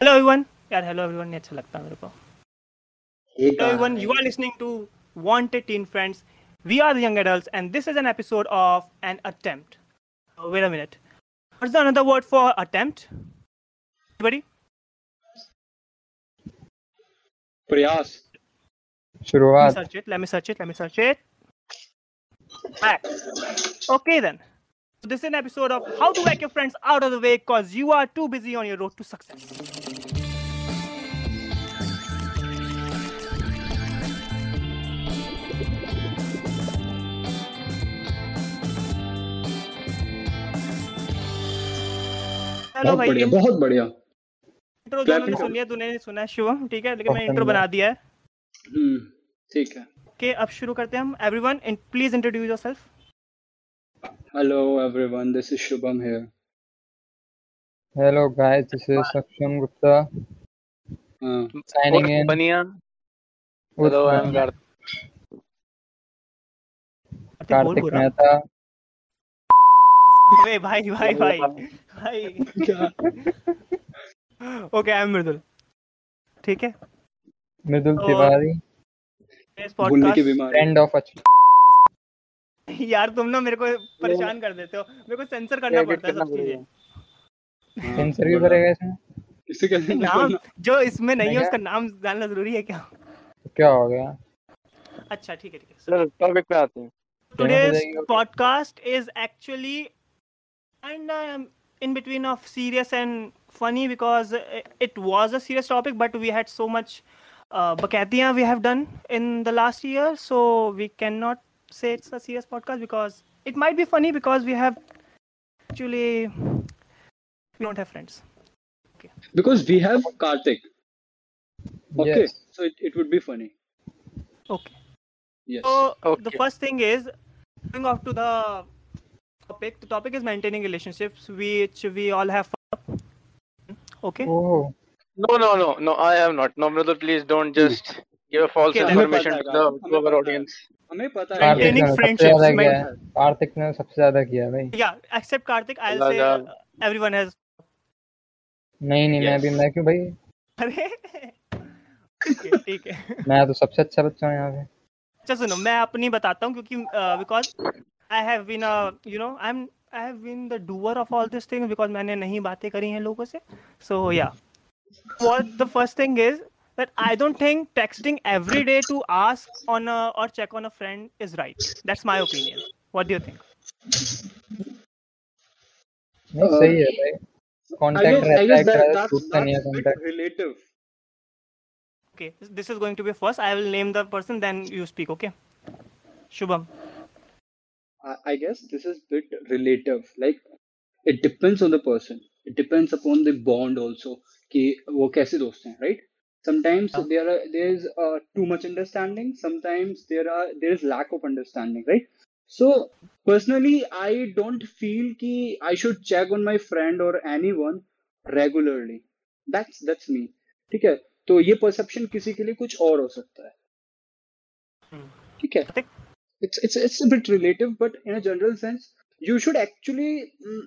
Hello everyone यार hello everyone नहीं अच्छा लगता मेरे को Hey Hello everyone, you are guys. listening to Wanted Teen Friends. We are the young adults, and this is an episode of an attempt. Oh, wait a minute. What's the another word for attempt? Anybody? प्रयास Let me शुरुआत search it. Let me search it. Let me search it. Back. Okay then. So this is an episode of how to whack your friends out of the way because you are too busy on your road to success. बहुत बढ़िया बहुत बढ़िया। Intro दोनों ने सुन लिया तूने सुना है शिवम ठीक है? लेकिन मैंने इंट्रो बना दिया है। हम्म ठीक है। ओके अब शुरू करते हैं हम। Everyone please introduce yourself hello everyone this is Shubham here hello guys this is Saksham Gupta हाँ। Signing in Baniyan. with Hello, uh, Kartik Mehta. अबे भाई भाई भाई भाई। Okay I am Mridul. ठीक है? मृदुल तो- तिवारी इस पॉडकास्ट बीमारी। फ्रेंड ऑफ़ यार तुम ना मेरे को परेशान कर देते हो। मेरे को सेंसर करना पड़ता है सब चीज़ें सेंसर भी करेगा इसमें? इसे कैसे नाम जो इसमें नहीं है उसका नाम जानना ज़रूरी है क्या? तो क्या हो गया? अच्छा ठीक है ठीक है। चलो टॉपिक पे आते हैं। Famous हो today's जाएगी and um, in between of serious and funny because it, it was a serious topic but we had so much uh, bakatiyan we have done in the last year so we cannot say it's a serious podcast because it might be funny because we have actually we don't have friends. Okay. Because we have Karthik okay Yes. so it, it would be funny. Okay. Yes. So the first thing is going off to the topic. The topic is maintaining relationships, which we all have. fun. Okay. Oh No, no, no, no. I am not. No, brother, please don't just give a false Okay, information to the to our audience. हमें पता है Kartik Maintaining ने सबसे ज़्यादा किया कार्तिक ने सबसे ज़्यादा किया भाई Yeah, except Karthik, I'll Allah say Allah. uh, everyone has. नहीं नहीं मैं भी मैं क्यों भाई अरे ठीक है ठीक है मैं तो सबसे अच्छा बच्चा हूँ यहाँ पे अच्छा सुनो मैं अपनी बताता हूँ क्योंकि because I have been you know I am I have been the doer of all this things because मैंने नहीं बातें करी हैं लोगों से सो या what the first thing is that I don't think texting every day to ask on a or check on a friend is right. That's my opinion. What do you think? नहीं Uh, सही है भाई I contact guess, I रहता है guess that, एक that's, टूटता नहीं है that's a bit context relative Okay, this- this is going to be first. I will name the person, then you speak. Okay, Shubham. I, I guess this is bit relative. Like it depends on the person. It depends upon the bond also. कि वो कैसे दोस्त हैं, right? Sometimes हाँ. there are there is uh, too much understanding. Sometimes there are there is lack of understanding, right? So personally, I don't feel कि I should check on my friend or anyone regularly. That's that's me. ठीक है? तो ये perception किसी के लिए कुछ और हो सकता है. Hmm. ठीक है? Karthik? it's it's it's a bit relative, but in a general sense, you should actually mm,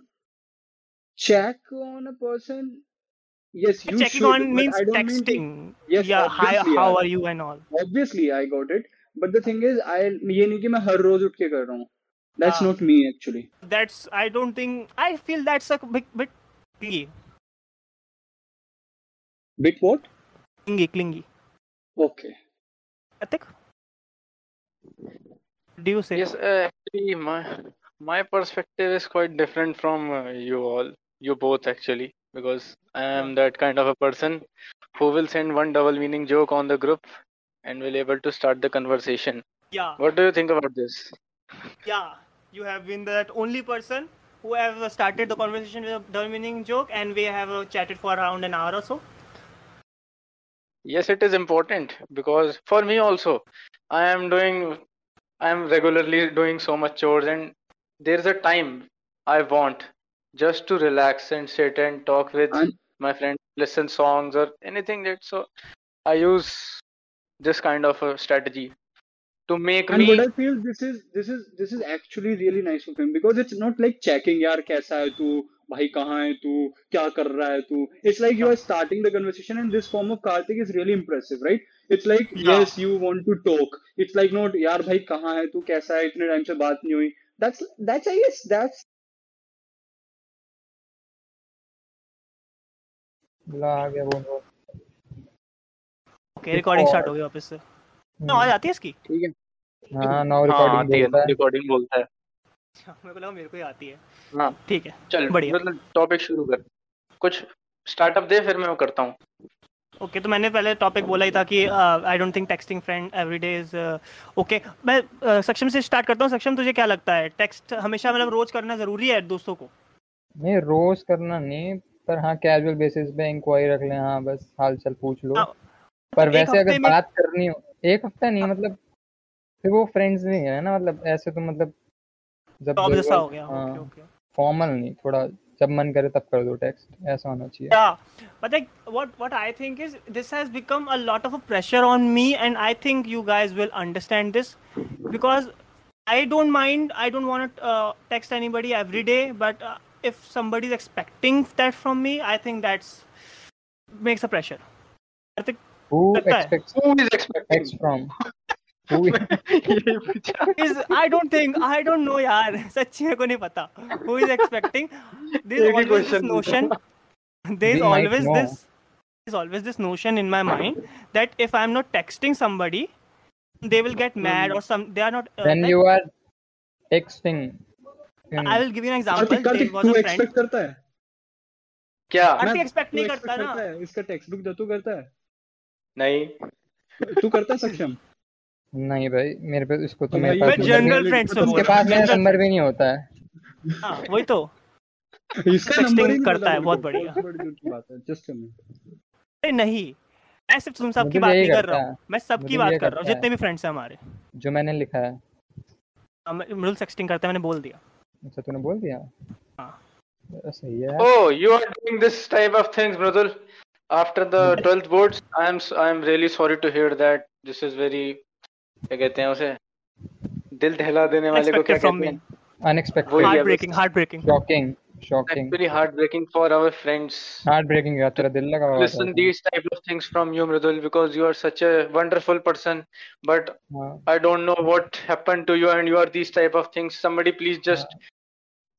check on a person. Yes, you Checking should. on but means I don't mean to- texting. Yes, yeah. Hi, obviously, how yeah. are you and all. obviously, I got it. But the thing is, I ये नहीं कि मैं हर रोज उठ के कर रहा हूँ. That's हाँ. not me actually. That's. I don't think. I feel that's a bit bit clingy. Bit what? Clingy, clingy. Okay. Karthik? Do you say? Yes, uh, actually, my my perspective is quite different from uh, you all, you both actually, because I am that kind of a person who will send one double meaning joke on the group and will able to start the conversation. Yeah. What do you think about this? Yeah, you have been that only person who have started the conversation with a double meaning joke, and we have uh, chatted for around an hour or so. Yes, it is important because for me also, I am doing, i'm regularly doing so much chores and there's a time i want just to relax and sit and talk with and- my friend listen songs or anything that so i use this kind of a strategy to make and me... what I feel this is this is this is actually really nice of him because it's not like checking your kaisa hai tu भाई कहाँ है तू? क्या कर रहा है तू? It's like you are starting the conversation and this form of Kartik is really impressive right it's like yes you want to talk it's like not यार भाई कहाँ है तू? कैसा है? इतने टाइम से बात नहीं हुई. That's that's I guess that's आ गया बोल बोल ओके रिकॉर्डिंग स्टार्ट हो गई वापस से। हम्म। आवाज़ आती है इसकी? ठीक है। हाँ। नौ हाँ रिकॉर्डिंग बोलता है। रिकॉर्डिंग बोलता है। मेरे को लगा मेरे को ही आती है। हाँ। ठीक है चल बढ़िया। मतलब टॉपिक शुरू कर। कुछ स्टार्टअप दे फिर मैं वो करता हूँ। ओके okay, तो मैंने पहले टॉपिक बोला ही था कि I don't think texting friend everyday is okay मैं uh, सक्षम से स्टार्ट करता हूँ। सक्षम तुझे क्या लगता है? टेक्स्ट हमेशा मतलब रोज करना ज़रूरी है दोस्तों को? नहीं रोज करना नहीं पर हाँ कैजुअल बेसिस पे इंक्वायरी रख लें। हाँ बस हाल चाल पूछ लो। हाँ, पर वैसे अगर बात करनी हो एक हफ़्ता नहीं मतलब फिर वो फ्रेंड्स नहीं है ना मतलब ऐसे तो मतलब जब तो जैसा हो गया हाँ, ओके ओके। फॉर्मल नहीं थोड़ा जब मन करे तब कर दो टेक्स्ट ऐसा होना चाहिए। या but like what what I think is this has become a lot of a pressure on me and I think you guys will understand this because I don't mind I don't want to text anybody everyday but if somebody is expecting that from me i think that's makes a pressure. I think who expects who is expecting? From who यही पूछा is I don't think I don't know यार सच्ची मेरे को नहीं पता who is expecting there is एक ही always this question notion there is We might always know. this there is always this notion in my mind that if I'm not texting somebody they will get mad or some they are not uh, then like- you are texting I will give you an example Kartik there Kartik was तू a friend expect करता है क्या कार्तिक मैं- expect तू नहीं expect करता ना। है इसका टेक्स्ट बुक दे तू करता है नहीं तू करता है सक्षम नहीं भाई मेरे पे इसको तो मेरे पास जनरल फ्रेंड से उसके पास मेरा नंबर भी नहीं होता है। हाँ वही तो। इसका नंबर ही करता है, बहुत बढ़िया। बात है जस्ट अरे नहीं मैं सिर्फ़ तुम सबकी बात नहीं कर रहा है। मैं सबकी बात कर रहा हूँ जितने भी फ्रेंड्स हैं हमारे। जो मैंने लिखा है। मृदुल सेक्सटिंग करते हैं मैंने बोल दिया। अच्छा तूने बोल दिया? हाँ। तो सही है Oh, you are doing this type of things, Mridul. After the 12th boards, I am s- I am really sorry to hear that. This is very क्या कहते हैं उसे? दिल दहला देने वाले को क्या कहते हैं? Unexpected heartbreaking heartbreaking shocking shocking actually heartbreaking for our friends heartbreaking यार तेरा दिल लगा हुआ है listen these type of things from you Mridul because you are such a wonderful person but I don't know what happened to you and you are these type of things somebody please just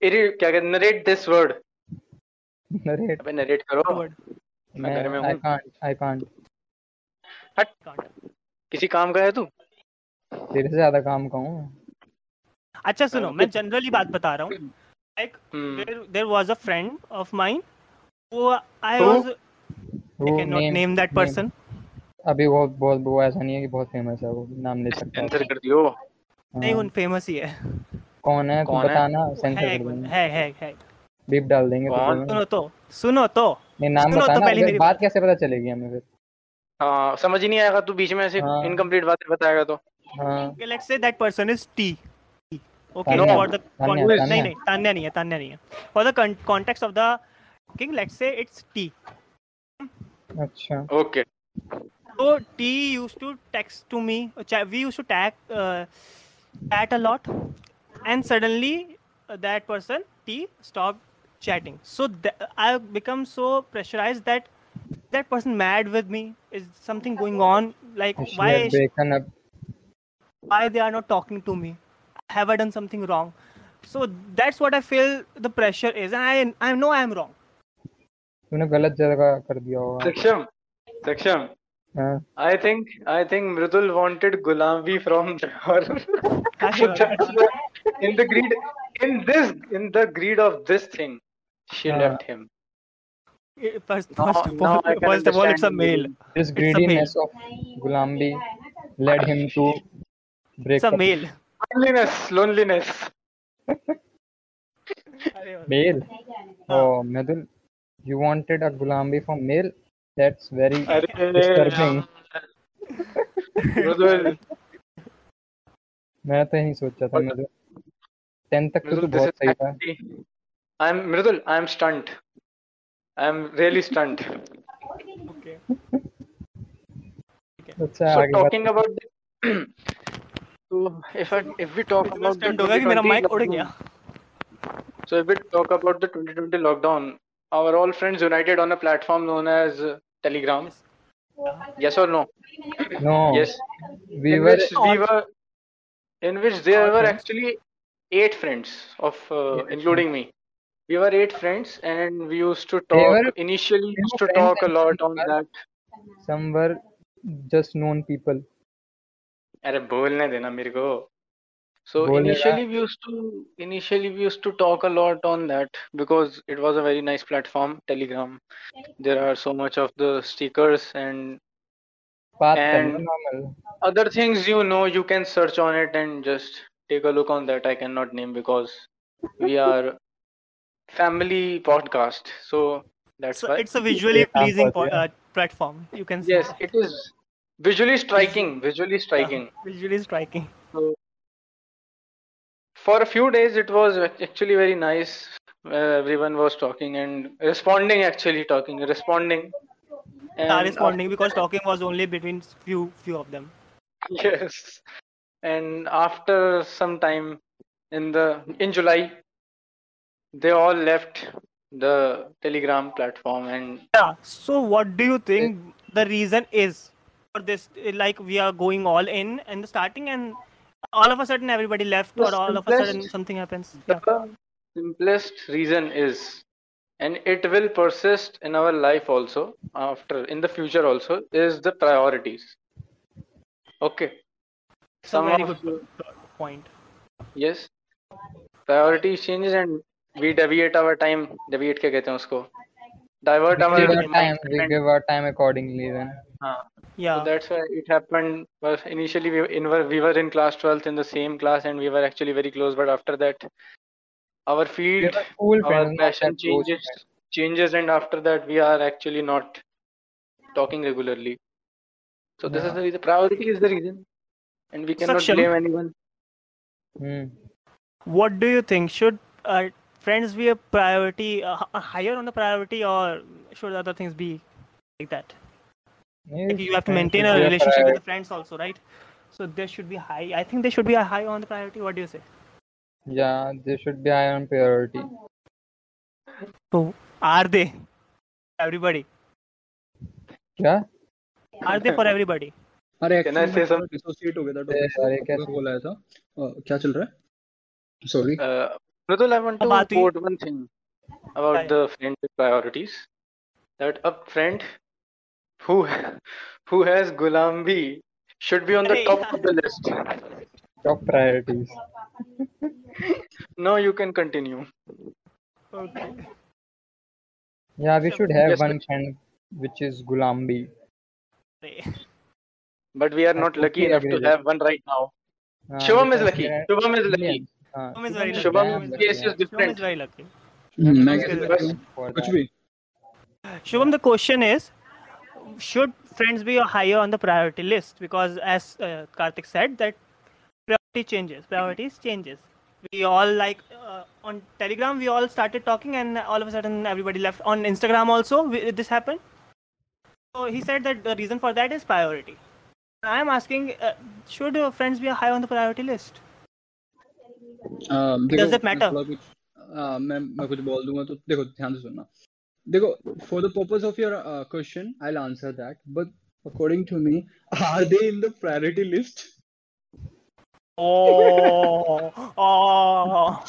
क्या कहते narrate this word narrate अबे narrate करो। Word मैं घर में हूँ। I can't I can't हट। Can't किसी काम का है तू? तेरे से ज़्यादा काम का हूँ अच्छा सुनो मैं जनरली बात बता रहा हूँ। Like Hmm. there there was a friend of mine who I Who? was I वो cannot name- name that name- person. अभी वो बहुत वो ऐसा नहीं है कि बहुत फ़ेमस है वो नाम ले सकता है कर दियो. नहीं हाँ, उन फ़ेमस ही है। कौन है? कौन बताना सेंसर कर देंगे है है है। बीप डाल देंगे तो सुनो तो सुनो तो नहीं नाम तो बताना पहले बात। कैसे पता चलेगी हमें फिर? हाँ समझ ही नहीं आएगा तू बीच में ऐसे हाँ। इनकम्प्लीट बातें बताएगा तो। हाँ okay, let's say that person is T okay Tanya, for the Tanya, con- Tanya. नहीं नहीं तान्या नहीं है तान्या नहीं है for the con- context of the king let's say it's T अच्छा okay So T used to text to me. uh, cha- We used to tag uh, chat a lot, and suddenly uh, that person T stopped chatting. So th- I've become so pressurized that that person mad with me. Is something going on? Like she why had broken up why they are not talking to me? Have I done something wrong? So that's what I feel the pressure is, and I I know I am wrong. तूने गलत जगह कर दिया होगा सक्षम सक्षम हाँ I think I think Mridul wanted Gulami from her. in the greed in this in the greed of this thing, she हाँ. left him. First, Now- first of now all, I can first of all, it's a understand male. this a greediness of Gulambi led him to a up male. Loneliness, loneliness. male oh Medul you wanted a Gulambi from male that's very Disturbing. मैं तो यही सोचा था Medul 10 तक तो तू बहुत सही था actually. I'm Mridul. I'm stunned. I'm really stunned. Okay. अच्छा So आगे बात talking about the, So if I if we talk about the 2020 lockdown, so if we talk about the 2020 lockdown, our all friends united on a platform known as Telegram. Yes or no? No. Yes. We in were which we were in which there were actually eight friends of uh, including me. We were eight friends and we used to talk initially used to talk a lot on that. Some were just known people अरे बोलने देना मेरे को. So बोलेगा। initially we used to initially we used to talk a lot on that because it was a very nice platform, Telegram. There are so much of the stickers and बात And- करना normal. other things you know you can search on it and just take a look on that. I cannot name because we are family podcast. So that's So why. it's a visually Yeah, pleasing po- yeah. uh, platform. You can say. Yes, it is visually striking. Visually Yeah, striking. visually striking. So for a few days it was actually very nice. Uh, everyone was talking and responding actually talking, responding. Yeah, And responding because talking was only between few few of them. Yes. And after some time in the in July, they all left the Telegram platform and Yeah. So what do you think the reason is for this? eh, Like we are going all in in the starting, and all of a sudden everybody left, The or all of a sudden simplest- something happens. Yeah. the simplest reason is and it will persist in our life also after in the future also is the priorities. Okay. It's a very of good you- po- point. yes priorities changes and we deviate our time deviate क्या कहते हैं उसको divert We our give our time time. We and- give our time accordingly. Then हाँ. Yeah. So that's why it happened. Was initially we were in we were in class 12th in the same class and we were actually very close. But after that, our we field, were school our friends, passion changes, friends. changes, and after that we are actually not talking regularly. So this is the reason. Priority is the reason, and we cannot Saksham. blame anyone. Hmm. What do you think? Should uh, friends be a priority, uh, higher on the priority, or should other things be like that? Like Yes, you have to friends maintain should a be relationship with priority. the friends also, right? So there should be high. I think they should be a high on the priority. What do you say? Yeah, they should be high on priority. So are they? Everybody. क्या Are they for everybody? अरे Can I actually say मैं थोड़ा dissociate हो गया था ए, topic से अरे थोड़ा कैसे कॉल आया था अ, क्या चल रहा है sorry Uh, Mridul, I want अब to आती है। quote one thing about Yeah, the who who has Gulambi should be on the top of the list. Top priorities. now you can continue. Okay. Yeah, we should have yes, one friend which is Gulambi. But we are not lucky enough to have one right now. Uh, Shubham is lucky. Shubham is lucky. Shubham is very lucky. Is different. Shubham is very lucky. Shubham, the question is should friends be higher on the priority list? Because as uh, Karthik said, that priority changes, priorities changes. We all like uh, on Telegram, we all started talking, and all of a sudden everybody left. On Instagram also, we, this happened. So he said that the reason for that is priority. I am asking, uh, should uh, friends be high on the priority list? अ, देखो Does it मैं matter? थोड़ा कुछ अ, मैं मैं कुछ बोल दूंगा तो देखो ध्यान से सुनना देखो for the purpose of your uh, question I'll answer that but according to me are they in the priority list? Oh, oh.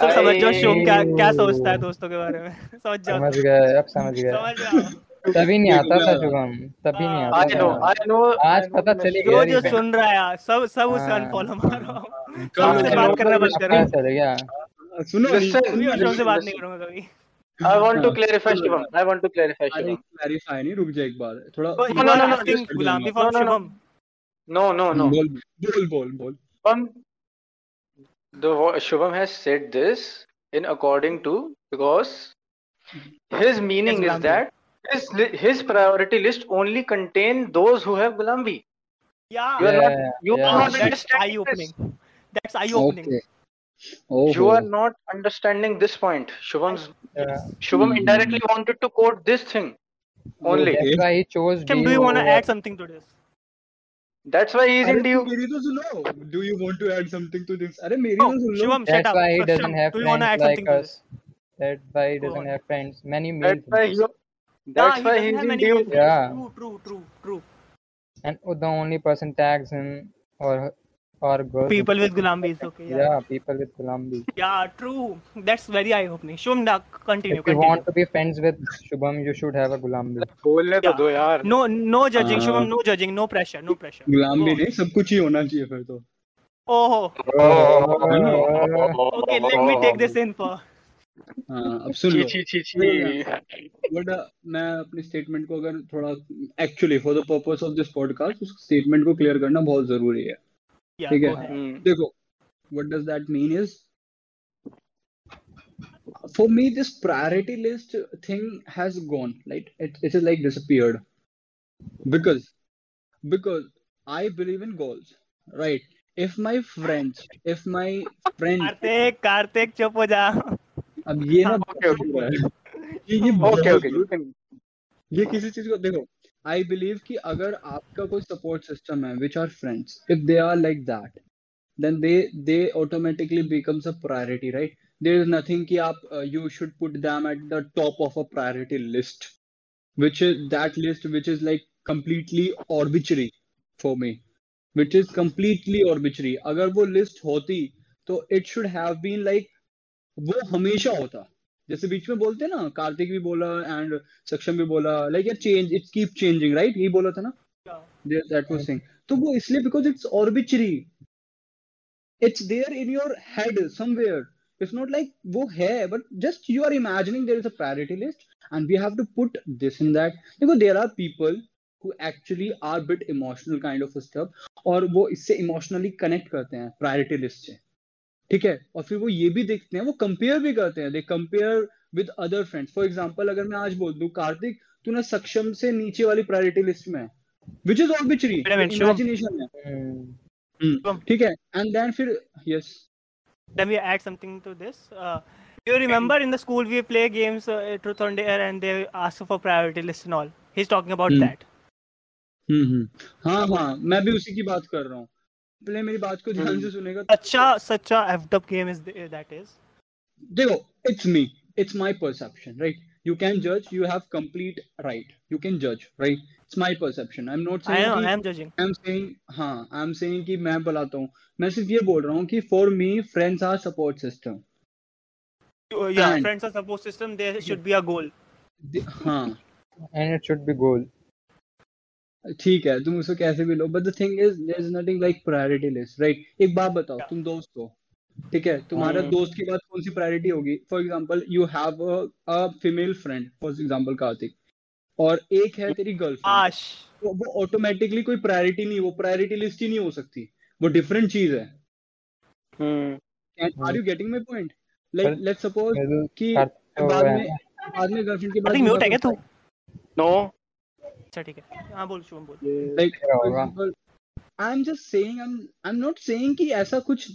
सब समझ जाओ शुभम क्या क्या सोचता है दोस्तों के बारे में? समझ जाओ। समझ गए अब समझ गए। समझ जाओ तभी नहीं आता था शुभम तभी नहीं हाँ, आता। Know, था I know. आज पता मैं चली गया जो सुन रहा है यार, सब सब उसे हाँ। अनफॉलो मारो। कर लो, सबसे बात करना बंद करो। सुनो सुनो, से बात नहीं करूँगा कभी। I want to हाँ, clarify, सुनो, Shubham. I want to clarify, अरे Shubham. क्लैरिफाई नहीं रुक जा एक बार थोड़ा So No, you no, are no, no, asking just- गुलामी No, for no, no. Shubham No, no, no. बोल बोल बोल बोल Shubham, the wo- Shubham has said this in according to because his meaning Yes, is Gulambi. that his li- his priority list only contain those who have Gulambi. yeah You are not. Yeah, You yeah. are not that's understanding eye this. opening that's eye opening okay You ओहो are not understanding this point. Shubham's Yeah. Shubham Hmm. indirectly wanted to quote this thing only. Okay. That's why he chose Kim, D do you want to over- add something to this That's why he's अरे into you. मेरी तो सुनो do you want to add something to this अरे मेरी Oh, तो सुन लो Shivam, shut That's up. why he So, doesn't Shivam, have do you want to friends add like something to us. this? That's why he Go doesn't on. have friends. Many male That's why friends. you. Yeah, That's he why doesn't he's have many into you. male friends. Yeah. True, true, true, true. And the only person tags him or or girls. People with Gulambis, okay. Yeah. Yeah, people with Gulambi. Yeah, true. That's very eye-opening. Shivam, now continue, If you continue. want to be friends with Shubham, you should have a Gulambi. बोलने तो Yeah. दो यार. No, no judging, हाँ। Shivam. No judging. No pressure. No pressure. गुलाम भी Go on. नहीं सब कुछ ही होना चाहिए फिर तो Oh, Oh, okay. Let me take this in for. हाँ अब सुन लो ची ची ची. बट मैं अपनी स्टेटमेंट को अगर थोड़ा actually for the purpose of this podcast उस स्टेटमेंट को क्लियर करना बहुत ज़रूरी है ठीक go है ahead. Hmm. देखो what does that mean is for me this priority list thing has gone like it, it is like disappeared because because i believe in goals right if my friends if my friend Kartik Kartik चुप हो जा अब ये ना Okay, okay. हो रहा है ये ये Okay, बहुत okay. You can. ये किसी चीज को देखो आई बिलीव कि अगर आपका कोई सपोर्ट सिस्टम है which are friends if they are like that then they they automatically becomes a priority right there is nothing कि आप you should put them at the top of a priority list which is, that list which is like completely arbitrary for me, which is completely arbitrary. अगर वो list होती तो it should have been like, वो हमेशा होता। जैसे बीच में बोलते ना कार्तिक भी बोला एंड सक्षम भी बोला लाइक यार change it keep changing right यही बोला था ना? दैट वाज थिंग तो वो इसलिए because it's arbitrary it's there in your head somewhere it's not like वो है but just you are imagining there is a priority list and we have to put this in that देखो there are people who actually are bit emotional kind of stuff और वो इससे emotionally connect करते हैं priority list से। ठीक है और फिर वो ये भी देखते हैं वो कंपेयर भी करते हैं they compare with other friends for example अगर मैं आज बोल दूँ कार्तिक तू ना सक्षम से नीचे वाली प्रायोरिटी लिस्ट में है which is Wait a imagination है Hmm. हम्म. ठीक है एंड देन फिर yes Let me add something to this. Uh, you remember in the school we play games, uh, Truth or Dare, and they ask for priority list and all. He's talking about Hmm. that. हम्म हम्म हाँ हाँ मैं भी उसी की बात कर रहा हूँ प्ले मेरी बात को ध्यान से सुनेगा तो अच्छा सच्चा एफड गेम इज़ दैट इज़ देखो it's me it's my perception right you can जज you have complete right you can जज right it's my perception I am not saying I am judging I am saying हाँ आई am saying कि मैं बुलाता हूँ। मैं सिर्फ़ ये बोल रहा हूँ कि for me friends are support system या friends are support system there should be a goal हाँ। And it should be goal ठीक है तुम उसको कैसे भी लो but the thing is there is nothing like priority list right एक बात बताओ तुम दोस्त हो ठीक है तुम्हारा हम्म। दोस्त के बाद कौन सी प्रायोरिटी होगी for example you have a female friend for example Kartik और एक है तेरी गर्लफ्रेंड Ash. वो वो ऑटोमेटिकली कोई प्रायोरिटी नहीं वो प्रायोरिटी लिस्ट ही नहीं हो सकती वो डिफरेंट चीज़ है. And are you getting my point like let's suppose कि तो बाद में बाद में गर्लफ्रेंड के बाद mute है क्या तू? No. अच्छा ठीक है. हाँ बोल शुभम बोल. Like? I am just saying I am not saying कि ऐसा कुछ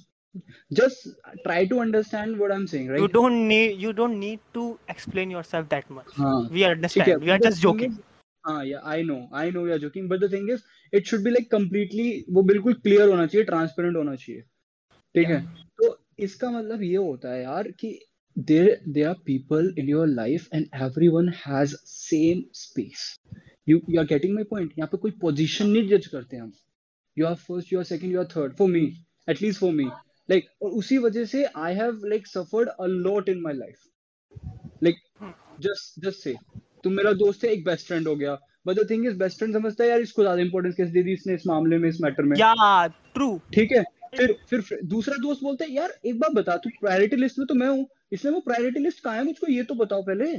just try to understand what I am saying You right don't need you don't need to explain yourself that much. हाँ We understand. We are but just thing joking. is- हाँ या I know I know you are joking but the thing is it should be like completely वो बिल्कुल clear होना चाहिए transparent होना चाहिए ठीक है तो इसका मतलब ये होता है यार कि there there are people in your life and everyone has same space you you are getting my point यहाँ पे कोई पोजिशन नहीं जज करते हम। You are first you are second you are third for me at least for me like और उसी वजह से I have like suffered a lot in my life like just just say तुम मेरा दोस्त है एक बेस्ट फ्रेंड हो गया. But the thing is best friend समझता है यार इसको ज़्यादा इंपॉर्टेंस कैसे दे दी इसने इस मामले में इस मैटर में? ट्रू ठीक है? फिर फिर दूसरा दोस्त बोलते हैं यार एक बार बता तू प्रायोरिटी लिस्ट में तो मैं हूँ। इसलिए वो प्रायोरिटी लिस्ट कहा है मुझको? ये तो बताओ पहले।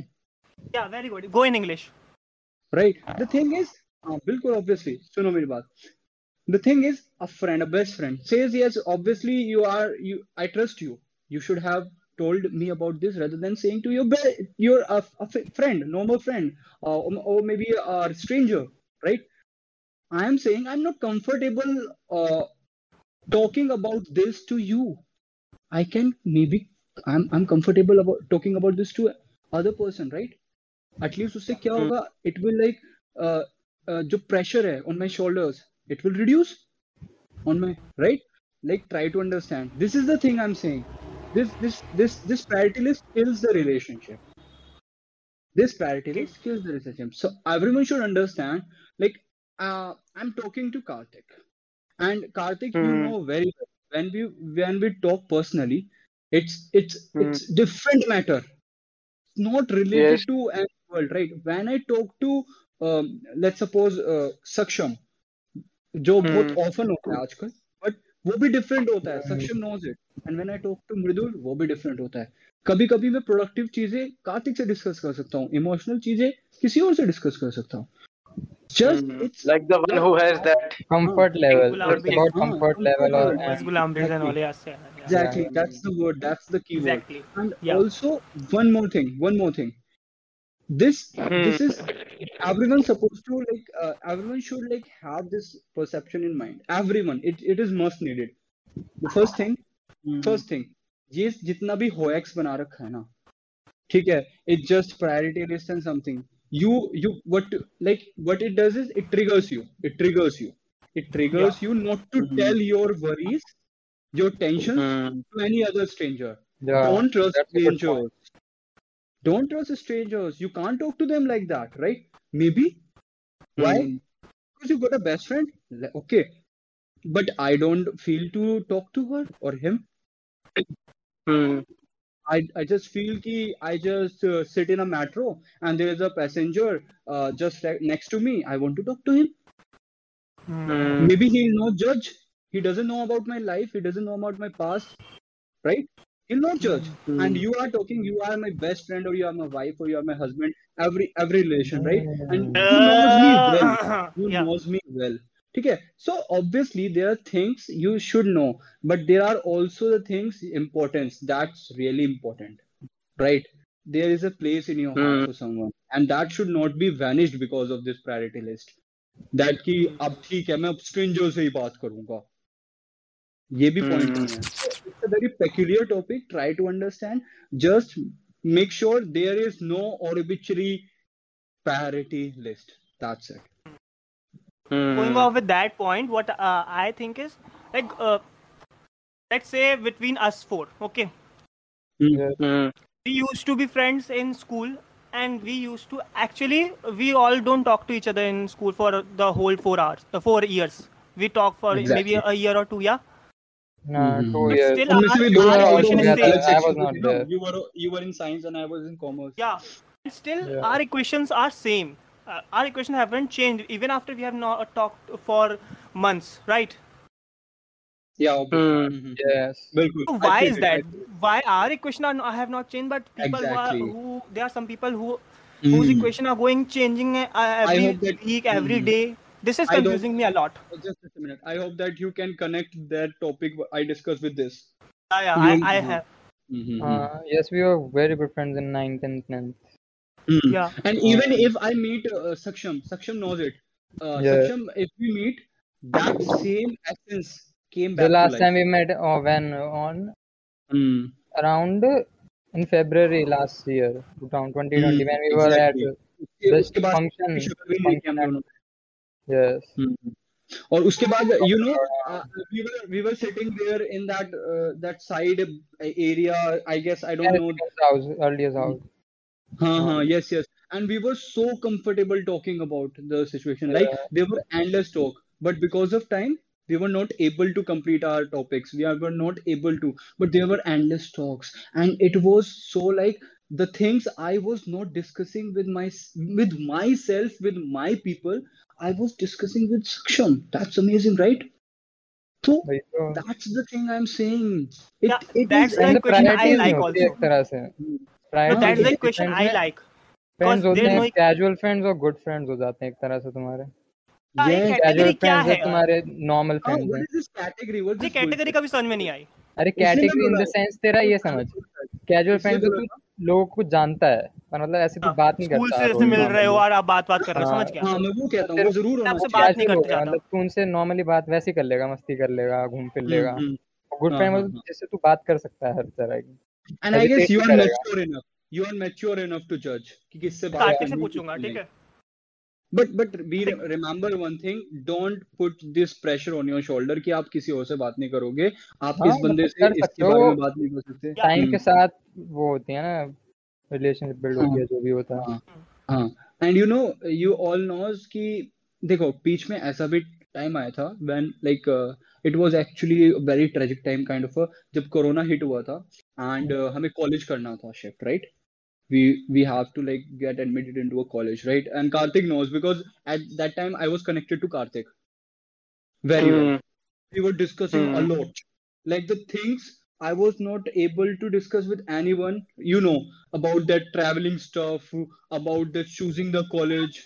या very good go in English right the thing is हाँ बिल्कुल ऑब्वियसली सुनो मेरी बात the thing is a friend a best friend says yes obviously you are you I trust you you should have told me about this rather than saying to your be- your uh, a f- friend normal friend uh, or, or maybe a stranger right i am saying i'm not comfortable uh, talking about this to you i can maybe i'm i'm comfortable about talking about this to other person right At least उससे क्या Hmm. होगा it will like uh, uh, जो pressure है on my shoulders it will reduce on my right like try to understand this is the thing i'm saying this this this this priority list kills the relationship this priority list kills the relationship so everyone should understand like uh, i'm talking to karthik and karthik mm. you Hmm. know very well when we when we talk personally it's it's Hmm. it's different matter it's not related Yes. to any world right when i talk to um, let's suppose uh, saksham जो बहुत Hmm. Often होता है आजकल but वो भी different होता है Saksham knows it and when I talk to Mridul वो भी डिफरेंट होता है कभी कभी मैं प्रोडक्टिव चीज़ें कार्तिक से डिस्कस कर सकता हूँ इमोशनल चीज़ें किसी और से डिस्कस कर सकता हूँ just Hmm. It's Like the one who has that. Comfort level. It's about हाँ, comfort level or. As Gulam Bears and all, exactly that's the word that's the key exactly. word and Yeah. also one more thing one more thing this this is everyone supposed to like uh, everyone should like have this perception in mind everyone it, it is must needed the first thing first thing ये जितना भी होएक्स बना रखा है ना ठीक है it just priority list and something you you what like what it does is it triggers you it triggers you it triggers you not to Mhm. tell your worries your tensions Hmm. to any other stranger Yeah. don't trust that's a good point. strangers don't trust strangers you can't talk to them like that right maybe why Hmm. because you got a best friend okay but i don't feel to talk to her or him Hmm. I, I just feel ki I just uh, sit in a metro and there is a passenger uh, just right next to me. I want to talk to him. Hmm. Maybe he'll not judge. He doesn't know about my life. He doesn't know about my past, right? He'll not judge. Hmm. And you are talking. You are my best friend, or you are my wife, or you are my husband. Every every relation, right? And he knows me well. You yeah. knows me well. Okay. So obviously there are things you should know, but there are also the things importance that's really important, right? There is a place in your heart Hmm. for someone, and that should not be vanished because of this priority list. That कि अब ठीक है मैं अब stranger से ही बात करूंगा ये भी point Hmm. नहीं है So, it's a very peculiar topic try to understand just make sure there is no arbitrary parity list that's it Going Hmm. off with that point, what uh, I think is like, uh, let's say between us four, okay, Hmm. we used to be friends in school, and we used to actually we all don't talk to each other in school for the whole four hours, uh, four years. We talk for maybe a year or two, yeah. No, mm-hmm. two years. Still, our, our equation is same. I was not there. You were you were in science and I was in commerce. Yeah, and still yeah. our equations are same. Uh, our equations haven't changed even after we have not talked for months, right? Yeah. Hmm. Mm-hmm. Yes. So why is that? Why our equation are, have not changed, but people exactly. who, are, who there are some people who mm. whose hmm. equation are going changing uh, every week, every mm. day. This is confusing me a lot. Oh, just a minute. I hope that you can connect that topic I discussed with this. Yeah, yeah I, I, have. Mm-hmm, uh, mm-hmm. yes, we were very good friends in 9th and 10th. Mm. Yeah. And uh, even if I meet uh, Saksham, Saksham knows it. Uh, yeah. Saksham, if we meet, that same essence came back. The last time we met, oh, when on mm. around uh, in February last year, 2020, mm. when we were at the function. function Yes. हम्म। और उसके बाद you know uh, we were we were sitting there in that uh, that side area I guess I don't know Earliest house, earliest house. हाँ हाँ yes yes and we were so comfortable talking about the situation like Yeah. they were endless talk but because of time we were not able to complete our topics we are- were not able to but there were endless talks and it was so like the things i was not discussing with my with myself with my people i was discussing with saksham that's amazing right so वही तो that's the thing i'm saying it, Yeah, it that's is the friends and- equation I priorities like नहीं होती also. एक तरह से हम्म, No, Priorities that's the होती है equation friends I में like. फ्रेंड्स Because होते there's हैं no कैजुअल फ्रेंड्स और गुड फ्रेंड्स हो जाते हैं एक तरह से तुम्हारे हाँ, ये yes category कैजुअल क्या फ्रेंड्स है है? तुम्हारे नॉर्मल हाँ, फ्रेंड्स what हैं is this category what's मुझे this कैटेगरी bullshit? कभी समझ में नहीं आई अरे इसलिए मैं कैटेगरी इन बोला द सेंस तेरा ये समझ कैजुअल इसलिए फ्रेंड्स है बोला तू ना लोगों को जानता है पर मतलब ऐसे तो बात नहीं स्कूल करता से मिल रहे हो और आप बात बात कर रहे हो हाँ, समझ गया? हाँ मैं वो कहता हूँ वो ज़रूर होना आपसे चाहिए। बात नहीं करता मतलब तू उनसे नॉर्मली बात वैसे कर लेगा मस्ती कर लेगा घूम फिर लेगा। हम्म, गुड हाँ, फ्रेंड हाँ, मतलब जैसे जिससे तू बात कर सकता है हर तरह की and I guess you are mature enough you are mature enough to judge कि किससे बात कार्तिक से पूछूँगा ठीक है? But but we re- remember one thing don't put this pressure on your shoulder कि आप किसी और से बात नहीं करोगे। आप हाँ, इस बंदे मतलब से इसके बारे में बात नहीं कर सकते। टाइम हम्म, के साथ वो होती है ना रिलेशनशिप बिल्ड होती हाँ है। जो भी होता है। हाँ हाँ। And you know you all knows कि देखो बीच में ऐसा भी टाइम आया था when like it was actually very tragic time kind of जब कोरोना हिट हुआ था। एंड हमें कॉलेज करना था shift right we we have to like get admitted into a college right? And karthik knows because at that time i was connected to karthik. Very well. Hmm. we were discussing a Hmm. lot. Like the things i was not able to discuss with anyone you know about that traveling stuff about the choosing the college.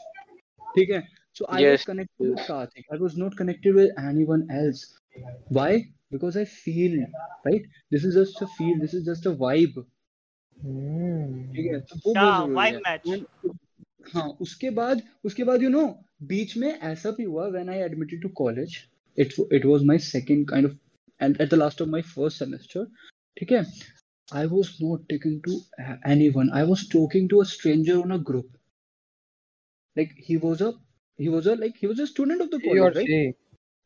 Okay so i was connected with karthik. I was not connected with anyone else. Why? Because i feel right? This is just a feel. This is just a vibe ठीक तो हाँ, उसके बाद उसके बाद you know बीच में ऐसा भी हुआ when I admitted to college it it was my second kind of and at the last of my first semester ठीक है? I was not taken to anyone I was talking to a stranger on a group like he was a he was a like he was a student of the college right? she.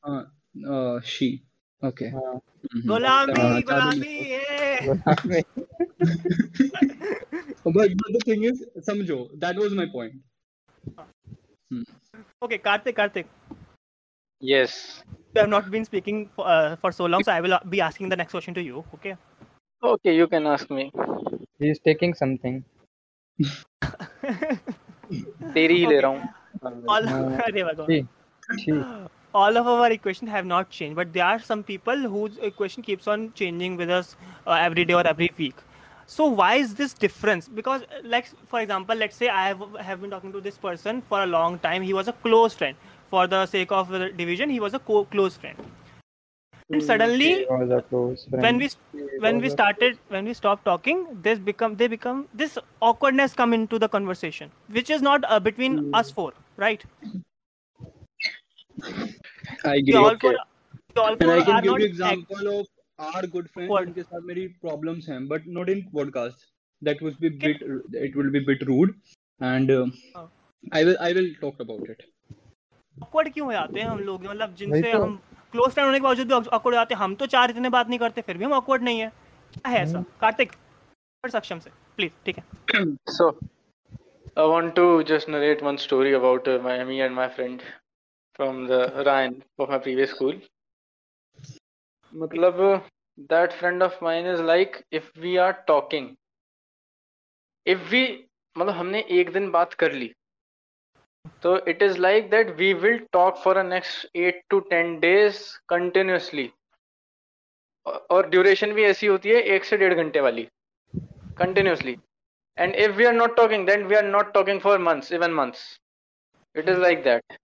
uh uh she. Okay. Uh, mm-hmm. Uh, uh, hey ये but, but the thing is, समझो that was my point. okay karthik karthik Yes. you have not been speaking for, uh, for so long so i will uh, be asking the next question to you okay Okay, you can ask me. he is taking something तेरी ही ले Okay. रहा हूँ all of our equation have not changed but there are some people whose equation keeps on changing with us uh, every day or every week. So why is this difference? Because uh, like for example let's say i have, have been talking to this person for a long time. He was a close friend. For the sake of the division he was a co- close friend. And suddenly when we when we started when we stopped talking this become they become this awkwardness come into the conversation which is not uh, between mm. us four right? I we agree. all Okay. we all And I can give you example of our good friends What? जिनके साथ मेरी problems हैं, but not in podcast. That would be bit. It will be bit rude, and uh, हाँ. I will I will talk about it. awkward क्यों हो जाते हैं हम लोग मतलब जिनसे तो। हम क्लोज फ्रेंड होने के बावजूद भी awkward हो जाते हैं हम तो चार इतने बात नहीं करते फिर भी हम awkward नहीं है क्या है ऐसा कार्तिक पर सक्षम से प्लीज़ ठीक है So, I want to just narrate one story about uh, my me and my friend from the Ryan of my previous school. मतलब that friend of mine is like if we are talking, if we मतलब हमने एक दिन बात कर ली तो is like that we will talk for the next eight to ten days continuously और ड्यूरेशन भी ऐसी होती है एक से डेढ़ घंटे वाली continuously and if we are not talking then we are not talking for months even months it is like that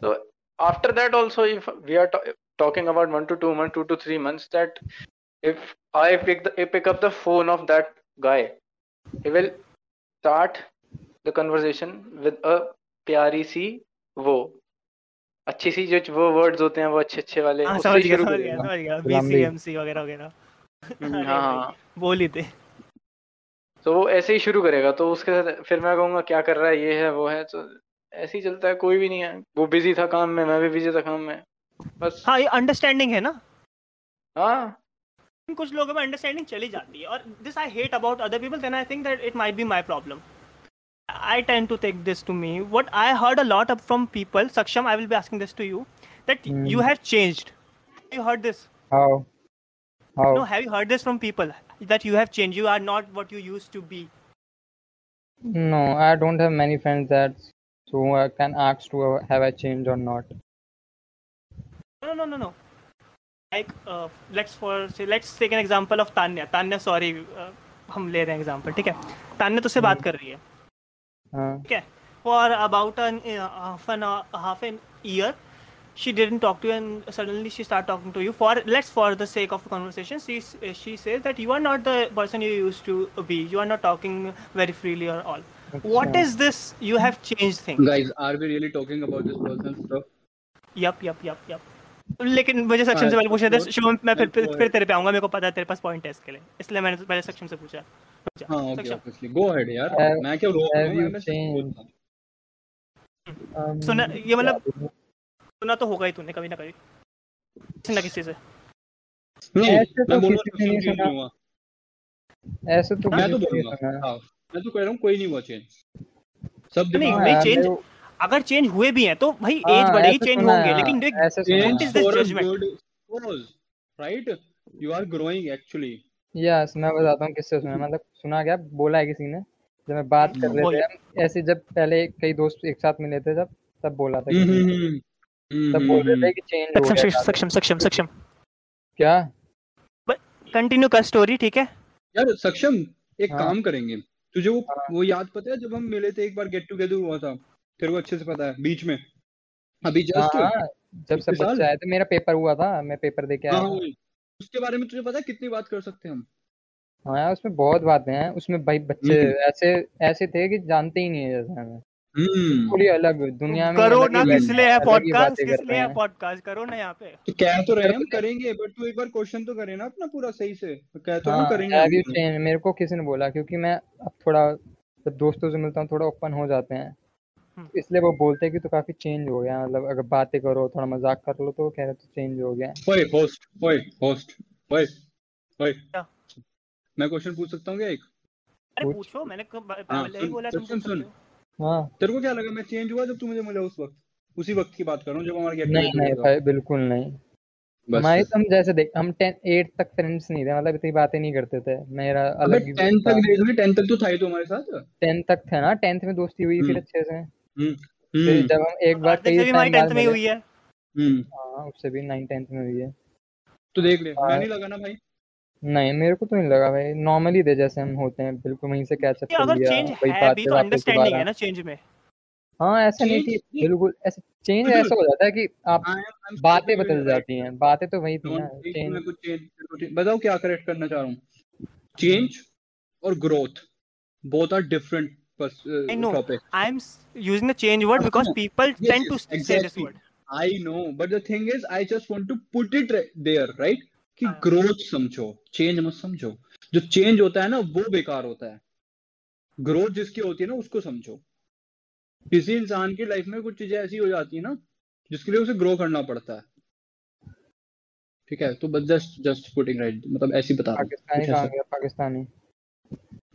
so after that also if we are ta- talking about one to two months two to three months that if i pick the I pick up the phone of that guy he will start the conversation with a प्यारी सी वो अच्छी सी जो वो words होते हैं वो अच्छे अच्छे वाले हाँ उससे समझ ही गया समझ गया समझ गया गुलामी। बीसीएमसी वगैरह वगैरह हम्म, हाँ हाँ बोल ही थे तो वो ऐसे ही शुरू करेगा तो उसके साथ फिर मैं कहूँगा क्या कर रहा है ये है वो है तो ऐसे ही चलता है कोई भी नहीं है वो बिज़ी था काम में मैं भी बिज़ी था काम में बस हाँ ये अंडरस्टैंडिंग है ना हाँ कुछ लोगों में अंडरस्टैंडिंग चली जाती है और this I hate about other people then I think that it might be my problem I tend to take this to me. What I heard a lot of from people, Saksham, I will be asking this to you, that Hmm. you have changed. Have you heard this? how how No, have you heard this from people that you have changed? You are not what you used to be. no I don't have many friends that so I can ask to uh, have I changed or not No, no, no, no. Like, uh, let's for say, let's take an example of Tanya. Tanya, sorry, uh, हम ले रहे हैं example, ठीक है? तान्या तुझसे बात कर रही है, हाँ ठीक है? For about an uh, half an hour, half an year, she didn't talk to you, and suddenly she started talking to you. For let's for the sake of the conversation, she s- she says that you are not the person you used to be. You are not talking very freely or all. What is this? You have changed things. Guys, are we really talking about this person's stuff? Yup yup yup yup लेकिन मुझे सक्षम से पहले पूछा था तो- शुभम मैं फिर फिर, तो- तेरे पे आऊँगा मेरे को पता है तेरे पास पॉइंट है इसके लिए। इसलिए मैंने पहले सक्षम से पूछा। हाँ, okay, सक्षम obviously. Go ahead, यार. मैं क्या रोक रहा हूँ? Um, सुना ये मतलब सुना तो होगा ही तूने कभी ना कभी। किसी ना किसी से। नहीं तो मैं बोल रहा हूँ ऐसे तो मैं तो नहीं बोलूँगा। हाँ। मैं तो कह रहा हूँ कोई नहीं हुआ चेंज सब नहीं, दिमाग हाँ को- अगर चेंज हुए भी हैं तो भाई एज हाँ, बढ़ेगी चेंज होंगे लेकिन देख a judgment? good cause right? You are growing actually yes मैं बताता हूँ किससे सुना मतलब सुना क्या? बोला है किसी ने जब मैं बात कर रहे थे ऐसे जब पहले कई दोस्त एक साथ मिले थे तब तब बोला था हम्म हम्म हम्म तब बोल रहे थे कि चेंज हो सक्षम गया सक्षम सक्षम सक्षम सक्षम। क्या? कंटिन्यू कर स्टोरी ठीक है? यार सक्षम एक हाँ। काम करेंगे। तुझे वो हाँ। वो याद पता है जब हम मिले थे एक बार गेट टुगेदर हुआ था? तेरे को अच्छे से पता है बीच में। अभी जस्ट हाँ जब सब बच्चा आया था मेरा पेपर हुआ था मैं पेपर दे के हाँ आया उसके बारे में तुझे पता है कितनी बात कर सकते हैं हम? हाँ यार उसमें बहुत बातें हैं उसमें भाई बच्चे ऐसे ऐसे थे कि जानते ही नहीं है जैसे हमें। हम्म। पूरी अलग दुनिया में करो ना किस लिए है पॉडकास्ट किस लिए है पॉडकास्ट करो ना यहाँ पे। तो कह तो रहे हम। करेंगे बट तू एक बार क्वेश्चन तो करे ना अपना पूरा सही से। कह तो हम हाँ करेंगे हैव यू चेंज मेरे को किसी ने बोला क्योंकि मैं अब थोड़ा जब दोस्तों से मिलता हूँ थोड़ा ओपन हो जाते हैं। हम्म। इसलिए वो बोलते हैं कि तू काफ़ी चेंज हो गया मतलब अगर बातें करो थोड़ा मज़ाक कर लो तो कह रहे तू चेंज हो गया ओए होस्ट ओए होस्ट ओए ओए। मैं क्वेश्चन पूछ सकता हूँ क्या एक? अरे पूछो। मैंने हाँ, पहले ही बोला तुम सुन, हो। हाँ तेरे को क्या लगा मैं चेंज हुआ जब तू मुझे मिला उस वक्त? उसी वक्त की बात कर रहा हूँ जब हमारा नहीं नहीं भाई बिल्कुल नहीं। बस। हमारी तो हम जैसे देख हम टेन एट तक फ्रेंड्स नहीं थे मतलब इतनी बातें नहीं करते थे। मेरा अलग ही था। तक देख ली टेंथ तक तो था ही तो हमारे साथ। टेंथ तक थे ना टेंथ में दोस्ती हुई फिर हम्म। अच्छे से। हम्म फिर हम्म। जब हम एक बार कई भी हमारी टाइम बाद में हुई है। हम्म। हाँ उससे भी नाइन टेंथ में हुई है। तो देख ले हाँ। मैं नहीं लगा ना भाई। नहीं मेरे को तो नहीं लगा भाई। नॉर्मली दे जैसे हम होते हैं बिल्कुल वहीं से कैच अप कर लिया कोई बात नहीं है ना चेंज में। हाँ ऐसा नहीं कि बिल्कुल ऐसे चेंज ऐसा हो जाता है कि आप बातें बदल जाती हैं बातें तो वही थी ना चेंज बताओ क्या करेक्ट करना चाह रहा हूँ? चेंज और growth both are different topic I am using the change word because people tend to say this word I know but the thing is I just want to put it there right कि हाँ. Growth समझो change मत समझो। जो change होता है ना वो बेकार होता है। ग्रोथ जिसकी होती है ना उसको समझो। किसी इंसान की लाइफ में कुछ चीज़ें ऐसी हो जाती है ना जिसके लिए उसे ग्रो करना पड़ता है। ठीक है तो बस जस्ट जस्ट पुटिंग राइट मतलब ऐसे ही बता पाकिस्तानी पाकिस्तानी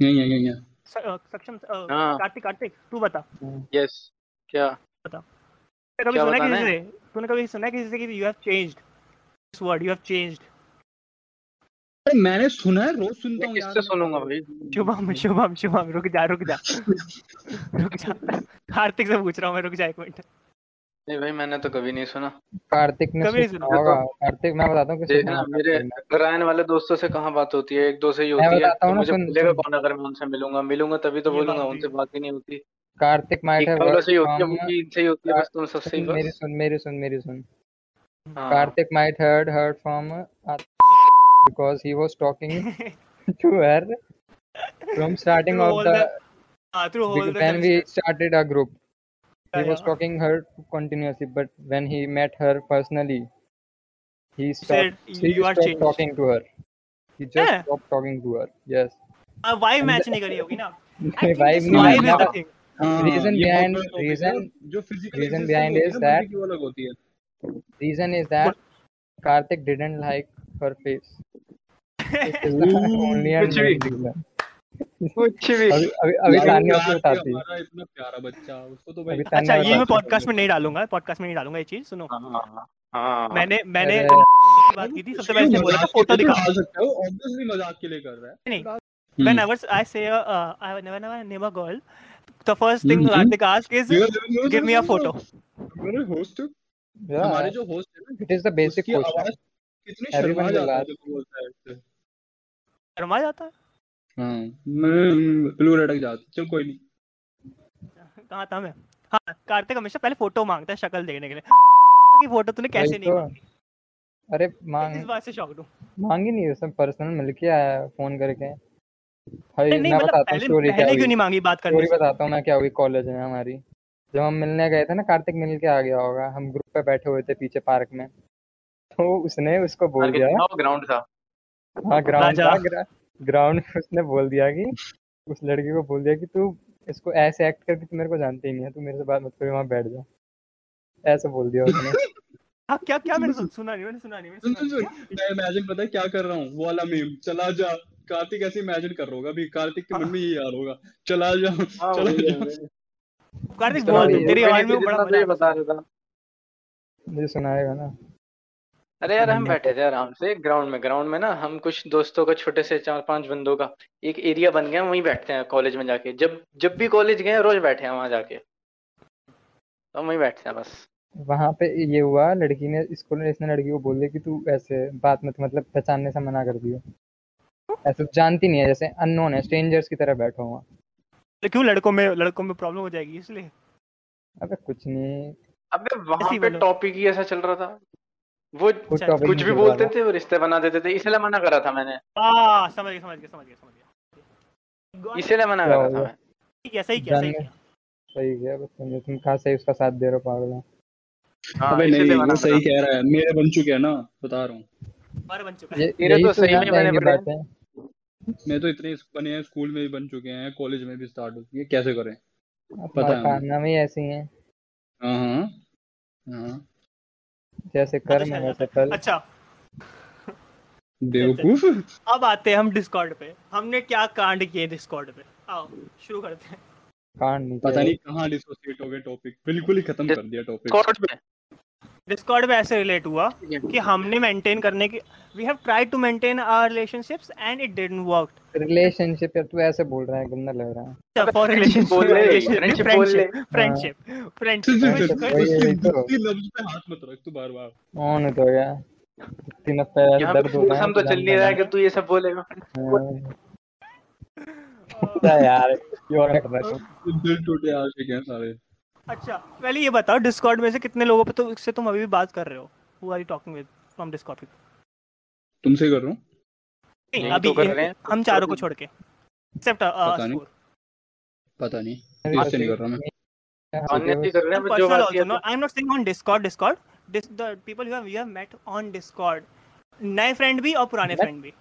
यही है यही है सक्षम हाँ। कार्तिक कार्तिक तू बता। यस क्या? कभी सुना किसी से? तूने कभी सुना है किसी से कि you have changed this word you have changed अरे मैंने सुना है रोज सुनता हूँ यार किससे सुनूँगा भाई? शुभम शुभम शुभम रुक जा रुक जा। रुक जा। कार्तिक से पूछ रहा हूँ मैं रुक जा एक मिनट। नहीं भाई मैंने तो कभी नहीं सुना। कार्तिक ने कभी नहीं सुना। होगा। कार्तिक मैं बताता हूँ किससे देखना मेरे रायन वाले दोस्तों से कहाँ बात होती है? एक दो से ही होती है। तो मुझे सुन। कौन अगर मैं उनसे मिलूँगा। मिलूँगा तभी तो बोलूँगा उनसे बात ही नहीं होती। कार्तिक माइट से ही होती है from- इनसे ही होती है बस तुम सबसे ही मेरी सुन मेरी सुन मेरी सुन। हाँ। might heard heard from uh, because he was talking to her from starting Through of all the हाँ through whole the when we semester. started our group. He Yeah, was yeah. talking her continuously, but when he met her personally, he stopped. said, he "You are stopped changed." talking to her. He just Yeah. stopped talking to her. Yes. हाँ, vibe match नहीं करी होगी ना I think Vibe this नहीं vibe is match the ना- thing हाँ, Reason ये बहुत behind- बड़ा topic है। reason- जो फिजिकल reason behind is होती है ना that- बंदे की वो है her face. And कुछ भी। कुछ भी अभी अभी अभी को बताती हमारा इतना प्यारा बच्चा उसको तो भाई अच्छा ये मैं पॉडकास्ट में नहीं डालूँगा पॉडकास्ट में नहीं डालूँगा ये चीज़ सुनो हाँ हाँ हाँ मैंने मैंने बात की थी सबसे पहले इसने बोला था फ़ोटो तो दिखा सकता है ऑब्वियसली मज़ाक के लिए कर रहा है नहीं हम्म। whenever I say uh, uh, I whenever I name a girl the first thing Mhm. Karthik asks is give me a photo हमारे होस्ट हमारे जो होस्ट है ना it is the basic उसकी question. कितनी शर्मा जाता है जब बोलता है उससे। शर्मा जाता है? हाँ मैं ब्लू अटक जाता चल कोई नहीं। कहाँ था मैं? हाँ कार्तिक हमेशा पहले फ़ोटो माँगता है शक्ल देखने के लिए। की फ़ोटो तूने कैसे नहीं तो। मांगी? अरे इस बात से शॉक्ड हूँ। मांगी नहीं उसने पर्सनल मिलके आया फ़ोन करके। भाई नहीं नहीं मैं मतलब बताता हूँ पहले स्टोरी क्या हुई। क्यों नहीं मांगी बात करने स्टोरी बताता हूँ मैं क्या हुई कॉलेज में हमारी। जब हम मिलने गए थे ना कार्तिक मिल के आ गया होगा। हम ग्रुप पे बैठे हुए थे पीछे पार्क में। तो उसने उसको बोल दिया। ग्राउंड था। हाँ ग्राउंड। था ग्राउंड उसने बोल दिया कि उस लड़की को बोल दिया कि तू इसको ऐसे एक्ट करके तू मेरे को जानते ही नहीं है तू मेरे से बात मत कर वहाँ बैठ जा। ऐसे बोल दिया उसने। हाँ क्या क्या मैंने सुन- सुना नहीं मैंने सुना नहीं मैंने सुन सुना मैं इमेजिन पता है क्या कर रहा हूँ? वो वाला मीम चला जा। कार्तिक ऐसे इमेजिन कर रहा होगा अभी। कार्तिक के मन में यही यार होगा। चला जा हाँ चला जा। कार्तिक बोल तेरी आवाज़ में बड़ा मज़ा आ बता रहा था मुझे सुनाएगा ना। अरे यार हम बैठे थे आराम से ग्राउंड में ग्राउंड में ना हम कुछ दोस्तों का छोटे से चार पाँच बंदों का एक एरिया बन गया वहीं बैठते हैं कॉलेज में जाके। जब जब भी कॉलेज गए रोज बैठे हैं वहाँ जाके। तो हम वहीं बैठते हैं बस। वहाँ पे ये हुआ लड़की ने स्कूल में इसने लड़की को बोल दिया कि तू ऐसे बात मत मतलब पहचानने से मना कर दियो। ऐसे जानती नहीं है जैसे अननोन है स्ट्रेंजर्स की तरह बैठा हुआ। है क्यों लड़कों में लड़कों में प्रॉब्लम हो जाएगी इसलिए? अबे कुछ नहीं। अबे वहाँ ऐसी पे बोलो। टॉपिक ही ऐसा चल रहा था। वो कुछ भी बोलते थे वो रिश्ते बना देते थे इसलिए मना करा था मैंने। हाँ समझ गया समझ गया समझ गया समझ गया। इसीलिए मना करा था मैं। ठीक है सही किया सही किया। सही है बस समझे तुम कहाँ से उसका साथ दे रहे हो पागल हाँ। अबे नहीं वो सही कह रहा है मेरे बन चुके हैं ना बता रहा हूँ। हमारा बन चुका है। ये तेरे तो तो सही में मैंने। बातें मैं तो इतने बने हैं स्कूल में भी बन चुके हैं कॉलेज में भी स्टार्ट हो चुकी है कैसे करें? पता है कारनामे ही ऐसे ही हैं। हाँ हाँ हाँ। जैसे कर्म है वैसे फल अच्छा बेवकूफ़? अब आते हैं हम डिस्कॉर्ड पे। हमने क्या कांड किए डिस्कॉर्ड पे? आओ शुरू करते हैं। कांड नहीं पता नहीं कहाँ डिसोसिएट हो गए टॉपिक बिल्कुल ही खत्म कर दिया टॉपिक डिस्कॉर्ड पे? डिस्कॉर्ड पे ऐसे रिलेट हुआ कि हमने मेंटेन करने की we have tried to maintain our relationships and it didn't work relationship तू ऐसे बोल रहा है गंदा लग रहा है। फॉर friendship बोल ले, friendship फ्रेंडशिप फ्रेंडशिप फ्रेंडशिप तो। लफ्ज पे हाथ मत रख तू बार बार ऑन तो गया तीन पे दर्द हो रहा है हम तो चल नहीं रहा है कि तू ये सब बोलेगा। क्या यार क्यों कर रहा है दिल टूटे आशिक हैं सारे अच्छा पहले ये बताओ डिस्कॉर्ड में से कितने लोगों पे तो इससे तुम अभी भी बात कर रहे हो? Who are you talking with from Discord तुमसे कर रहा हूँ। नहीं अभी तो कर रहे हैं। हम चारों को छोड़ के। एक्सेप्ट पता नहीं। पता नहीं। इससे नहीं कर रहा मैं। कर रहे हैं जो बात किया नए फ्रेंड भी और पुराने फ्रेंड भी।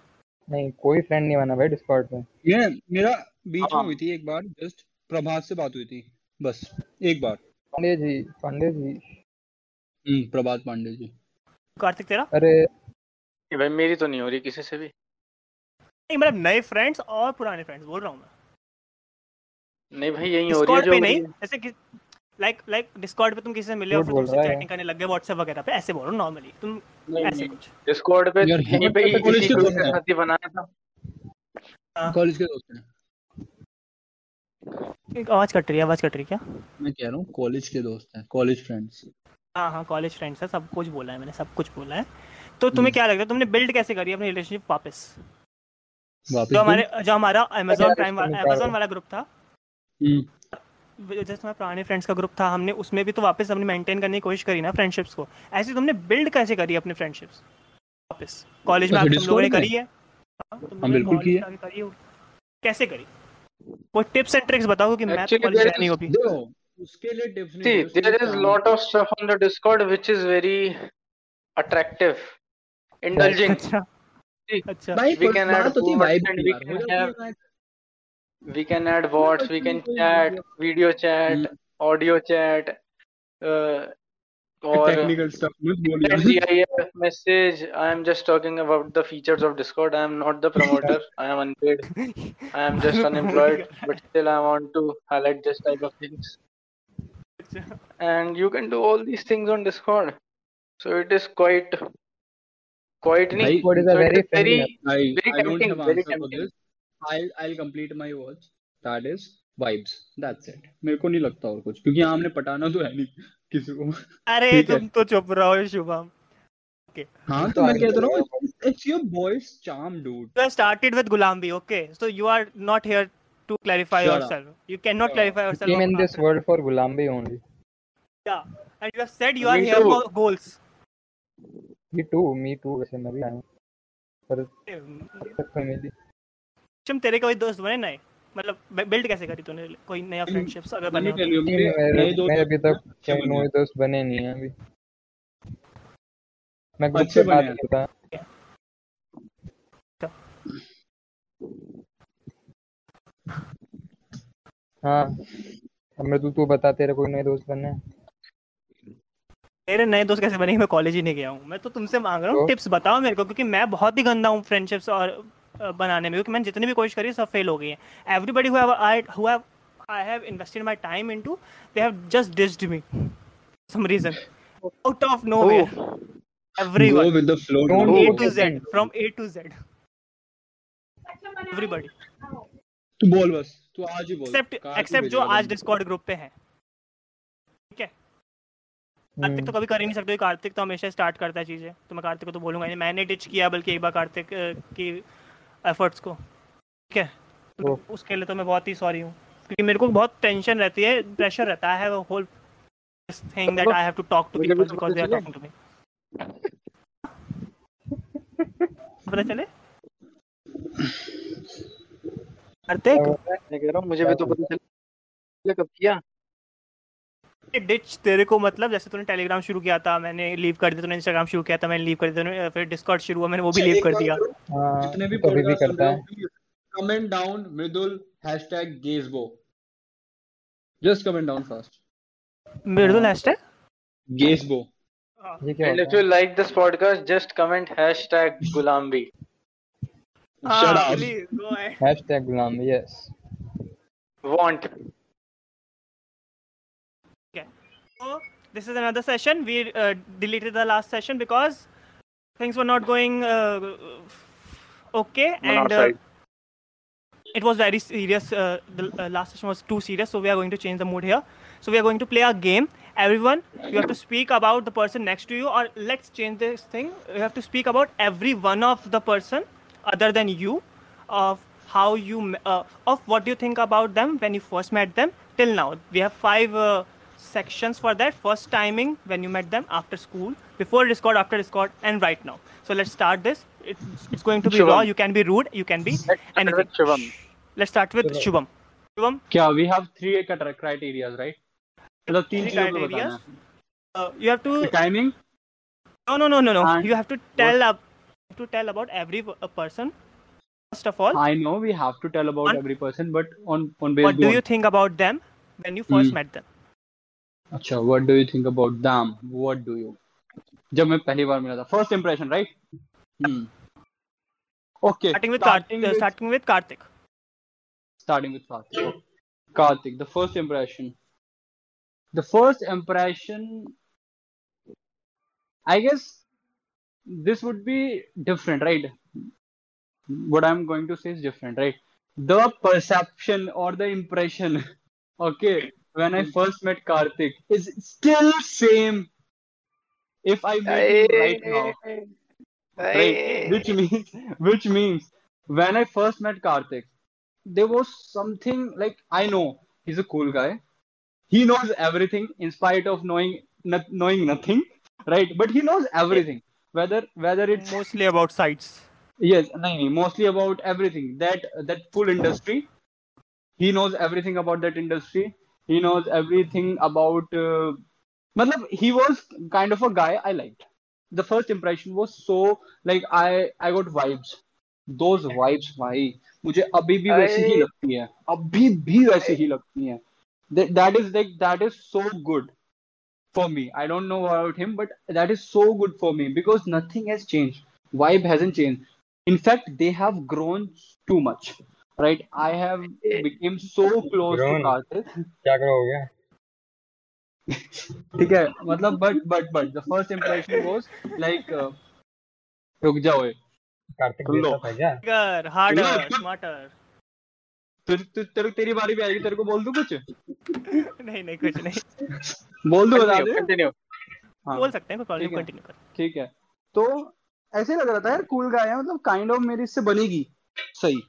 नहीं कोई फ्रेंड नहीं बना भाई डिस्कॉर्ड पे मैं मेरा बीच में हाँ। हुई थी एक बार जस्ट प्रभात से बात हुई थी। बस एक बार। पांडे जी पांडे जी हम्म प्रभात पांडे जी कार्तिक तेरा? अरे। कि भाई मेरी तो नहीं हो रही किसी से भी। नहीं मतलब नए फ्रेंड्स और पुराने फ्रेंड्स बोल रहा हूँ मैं। नहीं भाई यही हो रही है जो पे नहीं रही है। जैसे कि लाइक लाइक डिस्कॉर्ड पे तुम किसी से मिले और तुमसे चैटिंग करने लग गए व्हाट्सएप वगैरह पे ऐसे बोलो नॉर्मली तुम ऐसे कुछ। डिस्कॉर्ड पे यहीं पे कॉलेज के ग्रुप दोस्त हैं। बनाया था। हाँ। कॉलेज के दोस्त हैं। आवाज़ कट रही है आवाज़ कट रही क्या? मैं कह रहा हूँ कॉलेज के दोस्त हैं कॉलेज फ्रेंड्स हाँ हाँ कॉलेज फ्रेंड्स है सब कुछ बोला है मैंने सब कुछ बोला है। तो तुम्हें हम्म। क्या लगता है तुमने बिल्ड कैसे करी अपनी रिलेशनशिप वापस? वापस जो हमारे जो हमारा अमेजोन प्राइम अमेजोन वाला ग्रुप था। हम्म, जैसे हमारे पुराने फ्रेंड्स का ग्रुप था हमने उसमें भी तो वापस हमने मेंटेन करने की कोशिश करी ना फ्रेंडशिप्स को। ऐसे तुमने बिल्ड कैसे करी अपने फ्रेंडशिप्स वापस। कॉलेज में अच्छा, आप तुम लोगों ने करी है? हाँ, हम बिल्कुल की है। कैसे करी? वो टिप्स एंड ट्रिक्स बताओ क्योंकि मैं तो Actually, कॉलेज नहीं अभी देखो उसके लिए tips See, there is lot of stuff on the Discord which is very attractive, indulging. अच्छा अच्छा भाई we can add है की we can हो है have- vibe। We can add bots, we can कोई chat, video- video chat, hmm. audio chat, uh, or technical stuff मत बोलिए GIF message. I am just talking about the features of Discord. I am not the promoter. I am unpaid. I am just unemployed, but still I want to highlight this type of things. अच्छा And you can do all these things on Discord. So it is quite, quite neat. भाई, Discord is a So it very is very, I, Very I don't tempting, have very answer for tempting. this. I'll I'll complete my words. That is vibes. That's it. मेरे को नहीं लगता और कुछ क्योंकि यहाँ हमने पटाना तो है नहीं किसी को अरे है। तुम तो चुप रहो शुभम हाँ तो तो मैं आगे कहता रहा चलेगा हूँ it's your boy's charm dude. you have started with gulambi okay so you are not here to clarify Shut up. yourself you cannot Shut clarify yourself came in this after- world for Gulambi only. yeah and you have said you are Me here too. for goals Me too, me too वैसे मैं भी आया हूँ पर तक तो मिली तुम तेरे कोई दोस्त बने नए मतलब बिल्ड कैसे करी तूने? कोई नया फ्रेंडशिप्स अगर बने हो? मेरे अभी तक कोई नए दोस्त बने नहीं हैं अभी। मैं ग्रुप अच्छे पे बात बने हैं। करता। हाँ। अब मैं तू तू बता तेरे कोई नए दोस्त बनने हैं? मेरे नए दोस्त कैसे बनेंगे मैं कॉलेज ही नहीं गया हूँ। मैं तो तुमसे मांग रहा हूँ तो? टिप्स बताओ मेरे को क्योंकि मैं बहुत ही गंदा हूँ फ्रेंडशिप्स और बनाने में क्योंकि मैंने जितनी भी कोशिश करी सब फेल हो गई है। Everybody who I who have I have invested my time into they have just dissed me some reason out of nowhere Oh, Go everyone with the flow. Don't bro. A go to Z. Second. from A to Z. Everybody. तू बोल बस. तू आज ही बोल. Kartik except जो आज Discord group पे है। ठीक है? कार्तिक तो हम्म, कभी कर ही नहीं सकते कार्तिक तो हमेशा स्टार्ट करता है चीज़ें। तो मैं कार्तिक को तो बोलूँगा नहीं। मैंने टिच किया बल्कि एक बार कार्तिक की एफर्ट्स को। ठीक है? तो उसके लिए तो मैं बहुत ही सॉरी हूँ। क्योंकि मेरे को बहुत टेंशन रहती है प्रेशर रहता है whole thing that I have to talk to people because they are talking to me पता चले? मैं कह रहा हूँ मुझे भी तो पता चला। कब किया? डिच तेरे को मतलब जैसे तूने टेलीग्राम शुरू किया था मैंने लीव कर दिया तूने इंस्टाग्राम शुरू किया था मैंने लीव कर दिया तूने फिर डिस्कॉर्ड शुरू हुआ मैंने वो भी अच्छा, लीव कर दिया। हाँ जितने भी अभी भी करता है comment down Mridul hashtag gazebo just comment down fast Mridul हाँ। हैशटैग गेजबो ये क्या And if होता you है? like this podcast, just comment hashtag Gulambi. Shut up. Please go ahead hashtag Ghulam yes Want. So this is another session. We uh, deleted the last session because things were not going uh, okay, and uh, it was very serious. Uh, the uh, last session was too serious, so we are going to change the mood here. So we are going to play a game. Everyone, you have to speak about the person next to you, or let's change this thing. You have to speak about every one of the person other than you, of how you, uh, of what you think about them when you first met them till now. We have five uh, sections for that first timing when you met them after school before discord after discord and right now. So let's start this. It's, it's going to be shubham. raw. You can be rude. You can be anything. Shubham. let's start with shubham. Shubham. Yeah we have three criteria right? So criteria. uh, you have to the timing? No no no no no. And you have to tell what? up to tell about every person first of all. I know we have to tell about on, every person but on on what do you think about them when you first mm. met them? अच्छा what do you think about them what do you जब मैं पहली बार मिला था। First impression right okay starting with Kartik starting with Kartik starting with Kartik Kartik the first impression the first impression I guess this would be different right what I am going to say is different right the perception और the impression okay when I hmm. first met Karthik is still same. If I meet him right now. Right. Which means which means when i first met karthik there was something like i know he's a cool guy. He knows everything in spite of knowing not, knowing nothing right? But he knows everything. Whether whether it's Mostly about sites. yes nahin, nahin, mostly about everything. That that full industry. He knows everything about that industry he knows everything about uh, matlab, he was kind of a guy i liked the first impression was so like i i got vibes those vibes भाई मुझे अभी भी वैसी ही I- लगती है अभी भी वैसी ही लगती है that, that is like that is so good for me i don't know about him but that is so good for me because nothing has changed vibe hasn't changed in fact they have grown too much Right? I have become so close to karthik. क्या करो हो गया ठीक है मतलब but but but the first impression was like रुक जाओ ए कार्तिक था क्या. फिर तु- तेरे तेरी बारी भी आएगी तेरे को बोल दूँ कुछ? नहीं नहीं कुछ नहीं। बोल दूँ बता दे। continue. हाँ। बोल सकते हैं कोई प्रॉब्लम कंटिन्यू कर ठीक है। तो ऐसे लग रहा था यार कूल गाय है मतलब काइंड ऑफ़ मेरी इससे बनेगी। सही।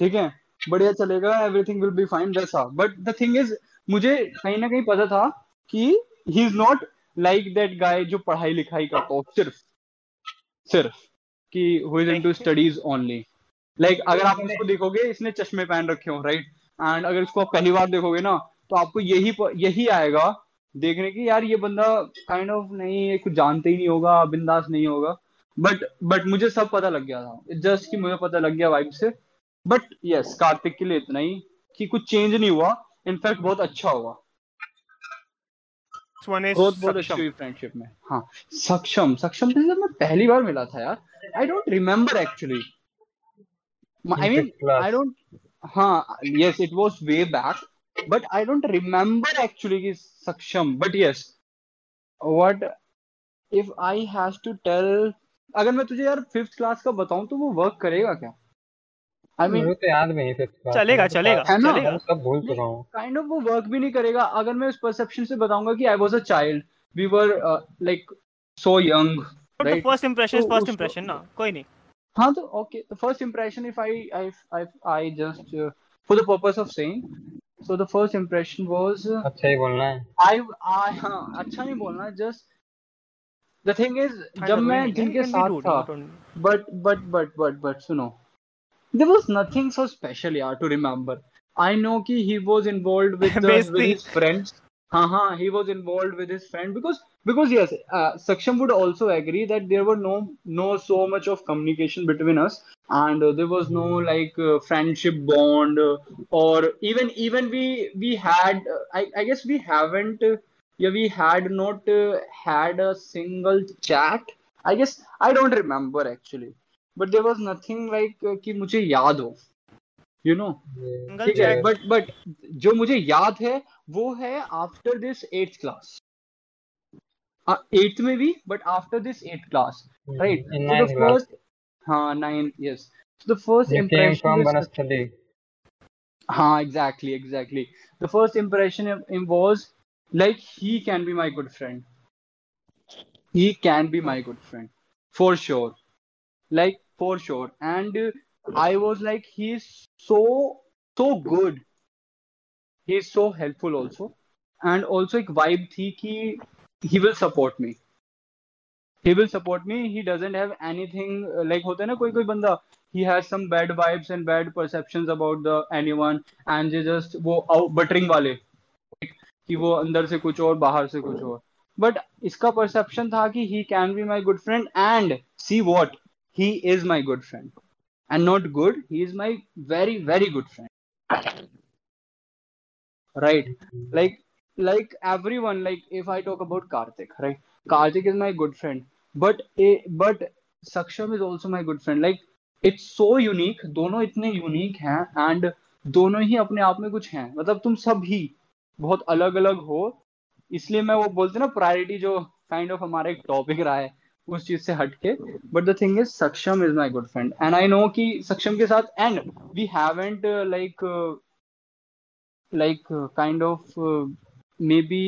ठीक है? बढ़िया चलेगा एवरीथिंग विल बी फाइन वैसा। बट द थिंग इज़ मुझे कहीं ना कहीं पता था कि he is not like that guy जो पढ़ाई लिखाई करता हो सिर्फ़। सिर्फ़। कि who is into studies only like अगर आप इसको देखोगे इसने चश्मे पहन रखे हो राइट एंड अगर इसको आप पहली बार देखोगे ना तो आपको यही यही आएगा देखने की यार ये बंदा काइंड ऑफ़ नहीं ये कुछ जानते ही नहीं होगा बिंदास नहीं होगा। बट बट मुझे सब पता लग गया था। जस्ट कि मुझे पता लग गया वाइब से। बट यस कार्तिक के लिए इतना ही कि कुछ चेंज नहीं हुआ. इनफैक्ट बहुत अच्छा हुआ. बहुत बहुत अच्छी हुई फ्रेंडशिप में. हाँ सक्षम सक्षम से मैं पहली बार मिला था यार. I don't remember actually I mean I don't हाँ yes it was way back but I don't remember actually कि Saksham but yes what if I has to tell अगर मैं तुझे यार फिफ्थ क्लास का बताऊँ तो वो वर्क करेगा क्या? आई मीन तो याद नहीं चलेगा, चलेगा, है ना? चलेगा। सब भूल चुका हूँ काइंड ऑफ़ वो वर्क भी नहीं करेगा अगर मैं उस परसेप्शन से बताऊँगा कि I was a child we were like so young तो first उसको- impression ना कोई नहीं हाँ तो okay I I I just uh, for the purpose of saying so the first impression was uh, अच्छा ही बोलना है I I हाँ अच्छा नहीं बोलना just the thing is Kind जब मैं. जिनके साथ था but but but but but सुनो there was nothing so special yeah to remember. I know ki he was involved with, uh, with his friends. Haha he was involved with his friend because because yes uh, saksham would also agree that there were no no so much of communication between us and uh, there was no like uh, friendship bond uh, or even even we we had uh, I, I guess we haven't yeah we had not had a single chat. I guess i don't remember actually. But there was nothing like की मुझे याद हो। You know ठीक है but but जो मुझे याद है वो है after this eighth class eighth में भी but after this eighth class right हाँ फ़र्स्ट इम्प्रेशन हाँ exactly exactly the first impression was like he can be my good friend he can be my good friend for sure like for sure and uh, i was like he's so so good he's so helpful also and also एक vibe थी कि he will support me he will support me he doesn't have anything uh, like होता है ना कोई कोई बंदा he has some bad vibes and bad perceptions about the anyone and they just वो out buttering वाले कि वो अंदर से कुछ और बाहर से कुछ और बट इसका परसेप्शन था कि he can be my good friend and see what he is my good friend and not good he is my very very good friend right like like everyone like if i talk about karthik right karthik is my good friend but a but saksham is also my good friend like it's so unique दोनों इतने unique हैं and दोनों ही अपने आप में कुछ हैं मतलब तुम सब ही बहुत अलग अलग हो इसलिए मैं वो बोलते ना प्रायोरिटी जो काइंड ऑफ़ हमारा एक टॉपिक रहा है उस चीज़ से हटके। But the thing is Saksham is my good friend and I know की सक्षम के साथ and we haven't like like kind of maybe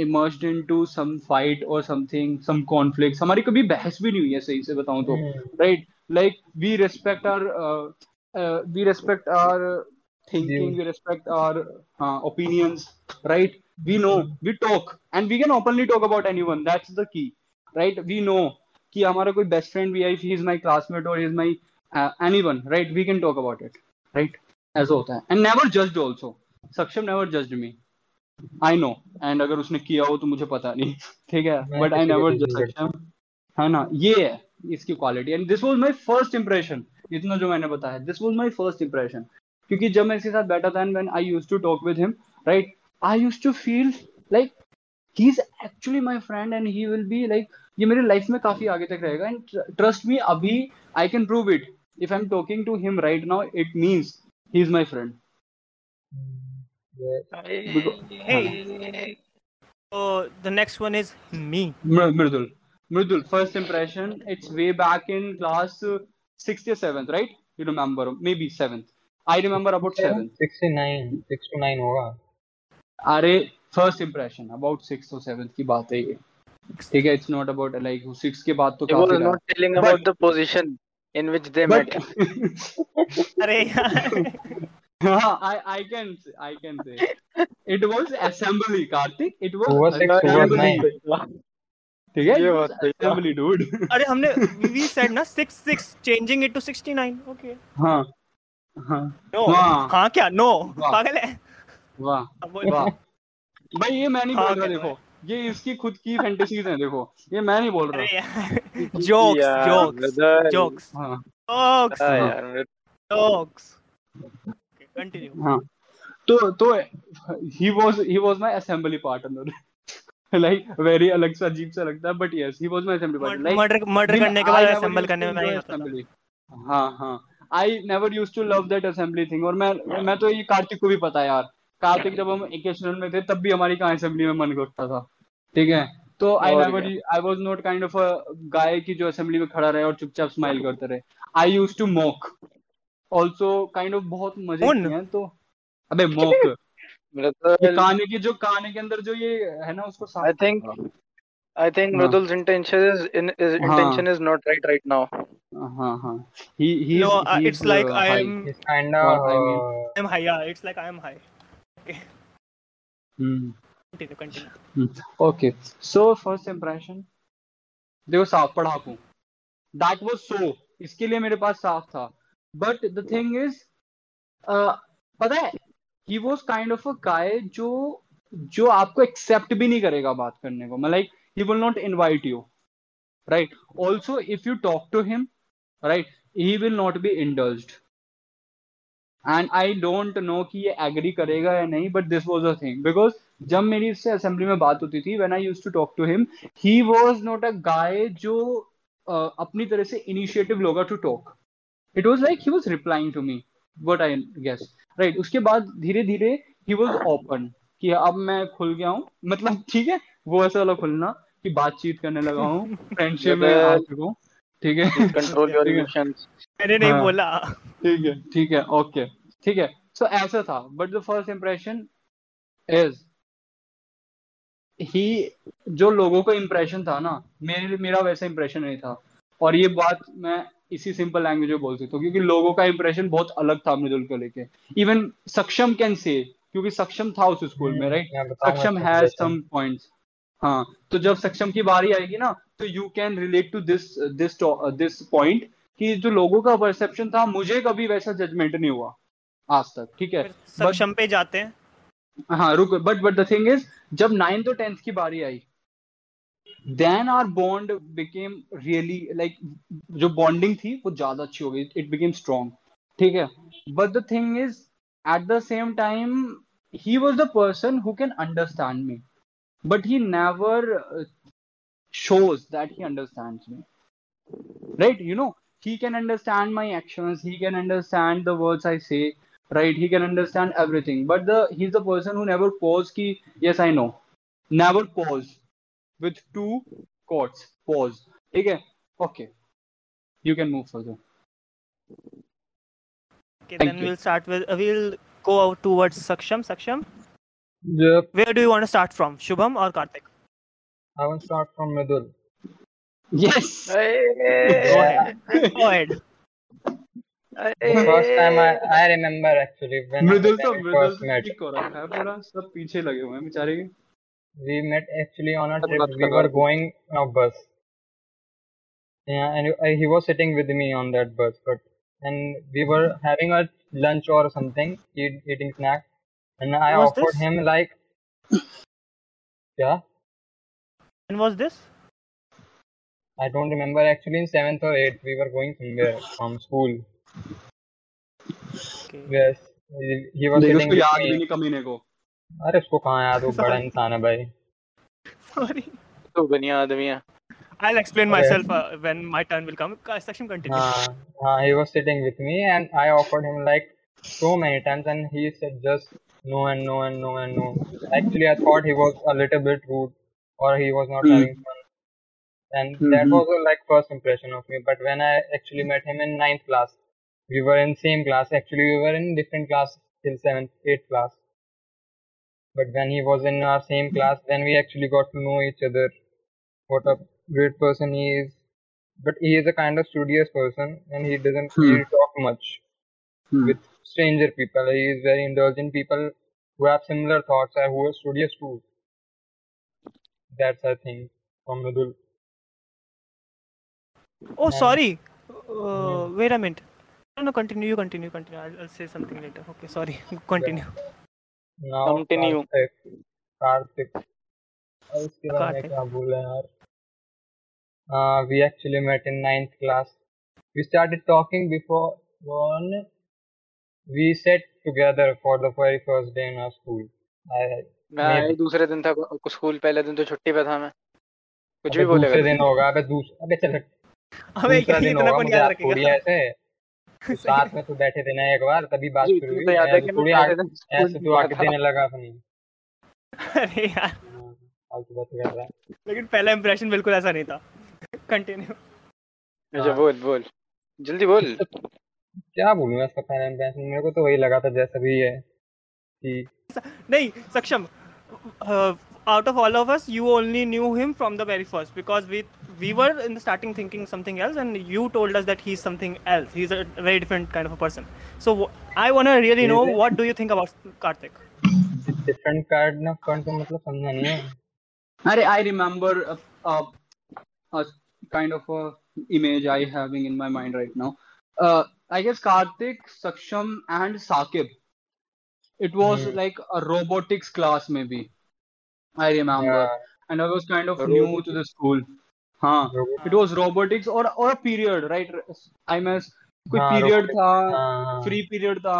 emerge into Semite और समथिंग सम कॉन्फ्लिक्स हमारी कभी बहस भी नहीं हुई है सही से बताऊँ तो। Right like we respect our we respect our thinking we respect our opinions right we know we talk and we can openly talk about anyone that's the key right? We know कि हमारा कोई best friend भी है if he is my classmate or he is my uh, anyone right? We can talk about ऐसा होता है। And never judged also. Saksham never judged me I know and अगर उसने किया हो तो मुझे पता नहीं। ठीक है? बट आई नेवर जज सक्षम है ना? ये है इसकी quality and this was my first impression इतना जो मैंने बताया। This was my first impression क्योंकि जब मैं इसके साथ बैठा था and when I used to talk with him right I used to feel like he is actually my friend and he will be like ये मेरे लाइफ में काफ़ी आगे तक रहेगा। एंड ट्रस्ट मी अभी I can prove it if I am talking to him right now it means he is my friend oh the next one is me Mridul. Mridul first impression it's way back in class 6th right you remember maybe 7th I remember about 7th 69 6 होगा। अरे first impression about 6th और 7th की बात है ये। ठीक है it's not about like six के बाद तो काफ़ी But- about the position in which they met. But अरे यार हाँ I I can I can say it was assembly Karthik it was Who was six, who was assembly nine? ठीक है ये it was बात सही है। assembly dude अरे हमने we said ना six six changing it to 69 okay हाँ हाँ no वाह। हाँ क्या no वाह। पागल है वाह। वाह भाई ये मैं नहीं हाँ, बोल रहा देखो ये इसकी खुद की फैंटेसीज हैं देखो। ये मैं नहीं बोल रहा। जोक्स जोक्स जोक्स हाँ। तो तो he was he was my assembly partner like very अलग सा अजीब सा लगता है but yes he was my assembly partner like murder murder करने के बाद असेंबल करने में मैं असेंबली हाँ हाँ। I never used to love that assembly thing और मैं मैं तो ये कार्तिक को भी पता है यार। कार्तिक जब हम एकेशनल में थे तब भी हमारी कहाँ असेंबली में मन करता था ठीक है तो I never I was not kind of a guy की जो असेंबली में खड़ा रहे और चुपचाप स्माइल करते रहे I use to mock also kind of बहुत मज़े किए हैं तो अबे मॉक काने की जो काने के अंदर जो ये है ना उसको साफ़ I think करना। I think हाँ। Mridul's intention is in his हाँ। intention is not right right now. हाँ हाँ he he No, uh, it's like I am It's kind of What I I am high. Yeah, it's like I am high. Hmm. Continue, continue. Okay, so first impression. देखो साफ़ पढ़ाकू that was so इसके लिए मेरे पास साफ़ था। But the thing is पता है he was kind of a guy जो जो आपको एक्सेप्ट भी नहीं करेगा बात करने को। मतलब he will not invite you right also if you talk to him right he will not be indulged and I don't know कि ये एग्री करेगा या नहीं but this was a thing because जब मेरी इससे असेंबली में बात होती थी when I used to talk to him he was not a guy जो uh, अपनी तरह से इनिशिएटिव लोगा to talk it was like he was replying to me what I guess right उसके बाद धीरे धीरे ही वाज ओपन कि अब मैं खुल गया हूँ। मतलब ठीक है वो ऐसा वाला खुलना कि बातचीत करने लगा हूँ फ्रेंडशिप में आ चुका हूँ ठीक है? ठीक है। emotions. मैंने नहीं हाँ। बोला। ठीक है ठीक है ओके ठीक है सो ऐसा था but the first impression is he जो लोगों का इंप्रेशन था ना मेरे मेरा वैसा इंप्रेशन नहीं था। और ये बात मैं इसी सिंपल लैंग्वेज में बोल सकता हूँ क्योंकि लोगों का इंप्रेशन बहुत अलग था मृदुल को लेके। इवन सक्षम कैन से क्योंकि सक्षम था उस स्कूल में राइट सक्षम इसका हैज़ सम पॉइंट्स हाँ तो जब सक्षम की बारी आएगी ना तो you can relate to this this this point कि जो लोगों का परसेप्शन था मुझे कभी वैसा जजमेंट नहीं हुआ आज तक ठीक है? सक्षम पे जाते हैं। हाँ रुक but but the thing is जब नाइन्थ और टेंथ की बारी आई then our bond became really like जो बॉन्डिंग थी वो ज़्यादा अच्छी हो गई इट बिकेम स्ट्रॉन्ग ठीक है? But the thing is at the same time he was the person who can understand me. But he never uh, shows that he understands me. Right? You know he can understand my actions. He can understand the words i say. Right? He can understand everything. But the he's the person who never pause ki yes i know. Never pause. With two quotes. Pause. Okay? Okay. You can move further. Okay, Thank then you. we'll start with uh, we'll go out towards Saksham. Saksham, Yep, where do you want to start from? Shubham or Karthik? I will start from Mridul. yes Go ahead. Go ahead. The first time I, I remember actually when Mridul when तो we Mridul first तो met. ठीक हो रखा है पूरा सब पीछे लगे हुए हैं बेचारे के We met actually on a That's trip. not We were correct. going on a bus. Yeah, and I- he was sitting with me on that bus, but and we were having a lunch or something, eat, eating snack, and I When was offered this? him like, yeah, When was this? I don't remember actually in seventh or eighth we were going somewhere from school. Okay. Yes, he, he was देखो sitting उसको with याद भी me. नहीं कमीने को अरे उसको कहाँ याद वो बड़ा Sorry. इंसान है भाई Sorry. तो बढ़िया आदमी है I'll explain Okay. myself uh, when my turn will come. Ka- Saksham, continue. हाँ हाँ he was sitting with me and I offered him like so many times and he said just no and no and no and no. Actually I thought he was a little bit rude or he was not Hmm. having fun. And that Mhm. was a like first impression of me. But when I actually met him in ninth class, we were in same class. Actually we were in different class till seventh, eighth class. But when he was in our same class, then we actually got to know each other. What a great person he is. But he is a kind of studious person and he doesn't Hmm. really talk much Hmm. with stranger people. He is very indulgent people who have similar thoughts or who are studious too. That's I think from Nudul. Oh, And- sorry. Uh, wait a minute. No, no, continue. You continue. Continue. I'll, I'll say something later. Okay, sorry. Continue. Now Continue. Karthik. Karthik. और उसके बाद मैं Karthik. क्या बोला यार uh, we actually met in ninth class we started talking before one we sat together for the very first day in our school. I, मैं Maybe. दूसरे दिन था स्कूल पहले दिन तो छुट्टी पे था मैं। कुछ भी अबे बोलेगा दूसरे दिन होगा अबे दूस अबे चल। हमें दूसरा दिन होगा मुझे याद रखेगा ऐसे। तो साथ में तो बैठे थे ना एक बार तभी बात शुरू हुई। तो याद है कि मैं थोड़ी आगे ऐसे तो देने लगा अपनी। अरे यार। हाँ, फालतू बात कर रहा है। लेकिन पहला इंप्रेशन बिल्कुल ऐसा नहीं था। कंटिन्यू अच्छा। बोल बोल। जल्दी बोल। क्या बोलूँ मैं इसका फाइनल बैंकिंग मेरे को तो वही लगा था जैसा भी है कि नहीं Saksham out of all of us you only knew him from the very first because we we were in the starting thinking something else and you told us that he is something else he is a very different kind of a person so I want to really know what do you think about Kartik different card ना कौन का तो मतलब समझा नहीं है। अरे I remember a kind of a image I having in my mind right now I guess Kartik Saksham and Saqib it was like robotics class में भी I remember and I was kind of new to the school हाँ it was robotics और period right I mean कोई period था free period था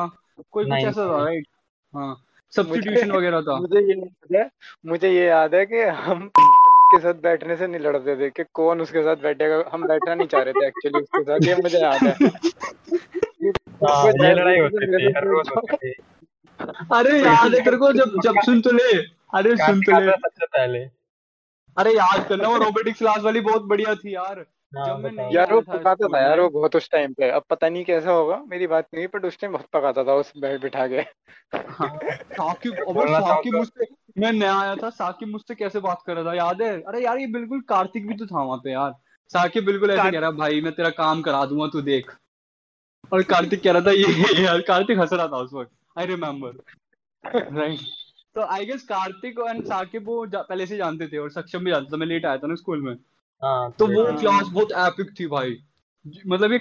कोई कुछ ऐसा था राइट हाँ सब्सटीट्यूशन वगैरह था मुझे ये मुझे ये याद है कि हम के साथ बैठने से नहीं लड़ते थे कि कौन उसके साथ बैठेगा? हम बैठना नहीं चाह रहे थे एक्चुअली उसके साथ। ये मुझे याद है। हाँ, कोई ये लड़ाई जल्दी होती से थी हर मेरे रोज को- होती थी। अरे याद है तेरे को जब जब सुन तो ले। अरे सुन तो ले। सबसे पहले। अरे याद करना वो रोबोटिक्स क्लास वाली बहुत बढ़िया थी यार। हाँ, जब मैं यार वो पकाता था यार वो बहुत उस टाइम पे। अब पता नहीं कैसा होगा मेरी बात नहीं बट उस टाइम बहुत पकाता था उस बैठ बिठा के। हाँ, साकिब अबे साकिब। मुझसे मैं नया आया था साकिब मुझसे कैसे बात कर रहा था? याद है? अरे यार ये बिल्कुल कार्तिक भी तो था वहाँ पे यार। साकिब बिल्कुल ऐसे कह रहा भाई मैं तेरा काम करा दूँगा तू देख। और कार्तिक कह रहा था ये यार कार्तिक हंस रहा था उस वक्त। आई रिमेम्बर राइट तो I guess Kartik and Saqib वो पहले से जानते थे और सक्षम भी जानते थे। मैं लेट आया था ना स्कूल में। हाँ तो वो। क्लास बहुत एपिक थी भाई। मतलब ये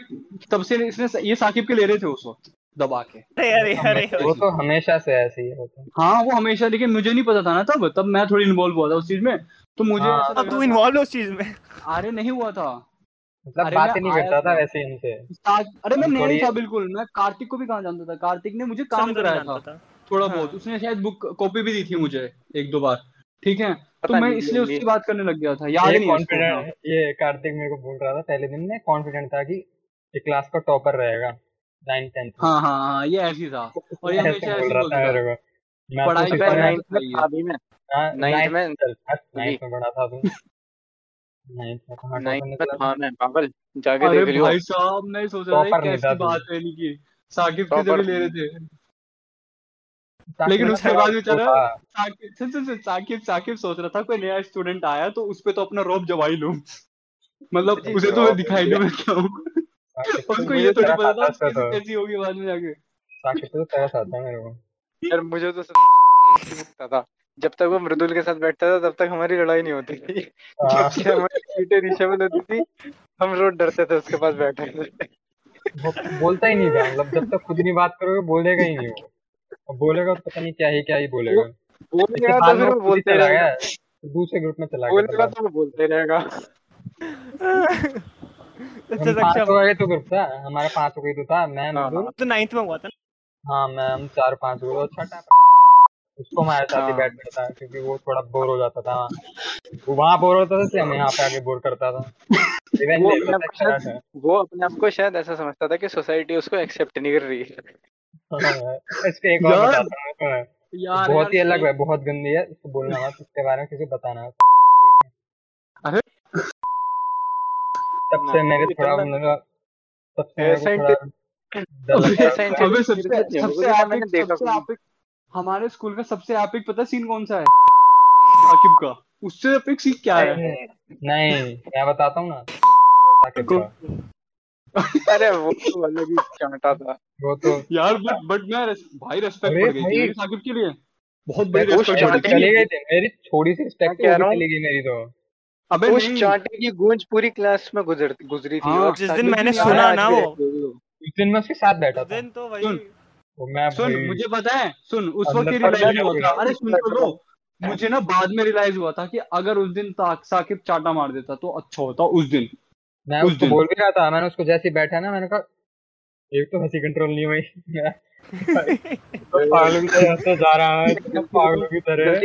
तब से इसने ये साकिब के ले रहे थे उस वक्त। दबा के। अरे अरे अरे वो तो हमेशा से ऐसे ही होता है। हाँ वो हमेशा लेकिन मुझे नहीं पता था ना तब। तब मैं थोड़ी इन्वॉल्व हुआ था उस चीज़ में। तो मुझे हाँ, अब तू इन्वॉल्व उस चीज़ में। अरे नहीं हुआ था। मतलब बातें नहीं करता था। वैसे ही उनसे। सा- अरे मैं नहीं था बिल्कुल। मैं कार्तिक को भी कहाँ जानता था? कार्तिक ने मुझे काम कराया था। थोड़ा हाँ। बहुत। उसने शायद बुक कॉपी भी दी थी मुझे एक दो बार। ठीक है? तो मैं इसलिए उससे बात करने लग गया था। याद नहीं उसको। कॉन्फिडेंट ये कार्तिक मेरे को बोल रहा था पहले दिन में कॉन्फिडेंट था कि क्लास का टॉपर रहेगा। नाइन टेंथ हाँ हाँ हाँ ये ऐसी था। और ये हमेशा ऐसे ही तो पढ़ाई है नाइन्थ में था मैं। हाँ, नाइन्थ में? नाइन्थ में पढ़ा था तू भाई साहब मैं सोच रहा था नहीं कैसी बात है साकिब के ले रहे थे। लेकिन उसके बाद बेचारा साकिब साकिब साकिब सोच रहा था कोई नया स्टूडेंट आया तो उस पे तो अपना रोब जवाई लूँ। मतलब उसे तो मैं दिखाई। दूँ मैं क्या हूँ उसको ये थोड़ी पता था कैसी तो होगी बाद में जाके। साकिब तो तरस आता है मेरे को। यार मुझे तो सब था। जब तक वो मृदुल के साथ बैठता था तब तक हमारी लड़ाई नहीं होती थी। हाँ, जब से हमारी सीटें रिशेबल होती थी हम रोज डरते थे उसके पास बैठने से वो बोलता ही नहीं था मतलब जब तक खुद नहीं बात करोगे बोलेगा ही नहीं वो। बोलेगा तो पता नहीं क्या ही क्या ही बोलेगा। बोलेगा तो फिर वो बोलते रहेगा। दूसरे ग्रुप में चला गया बोलेगा तो वो बोलते रहेगा। अच्छा हम पाँचों सक्षम ही तो ग्रुप था हमारा पाँचों का ही तो था मैं हाँ, मजदूर तो नाइन्थ में हुआ था ना? हाँ मैं हम चार पाँच ग्रुप और छठा उसको हमारे साथ ही। हाँ। बैठता क्योंकि वो थोड़ा बोर हो जाता था। वो वहाँ बोर होता था इसलिए हम यहाँ पे आके बोर करता था। वो अपने आप को शायद वो अपने आप को शायद ऐसा समझता था कि सोसाइटी उसको एक्सेप्ट नहीं कर रही है। इसके एक और यार, बताता हूँ यार बहुत ही अलग है बहुत गंदी है। इसको बोलना मत इसके बारे में किसी को बताना अरे! तब से थोड़ा है। सबसे सबसे एपिक देखा सबसे हमारे स्कूल का सबसे एपिक पता सीन कौन सा है? साकिब का। उससे एपिक सीन क्या है? नहीं मैं बताता हूँ ना। साकिब का। अरे वो तो अलग ही चांटा था। वो तो यार बट बट मैं रेस, भाई रेस्पेक्ट बढ़ गई मेरी साकिब के लिए। बहुत बड़ी रेस्पेक्ट चली गई थी। मेरी थोड़ी सी रिस्पेक्ट चली गई मेरी तो। अबे उस चांटे की गूंज पूरी क्लास में गुजर गुजरी थी हाँ, और जिस साकिब दिन मैंने सुना ना वो। है। उस दिन मैं उसके साथ बैठा था। दिन तो वही। सुन, वो मैं सुन मुझे पता है सुन उस वक्त ये पर रियलाइज़ हुआ था। अरे सुन तो लो मुझे ना बाद में रियलाइज़ हुआ था कि अगर उस दिन साकिब चाटा मार देता तो अच्छा होता उस दिन। मैं उसको बोल भी रहा था मैंने उसको जैसे ही बैठा ना मैंने कहा एक तो हँसी कंट्रोल नहीं हुई। मैं तो पागलों की तरह जा रहा है तो पागलों की तरह।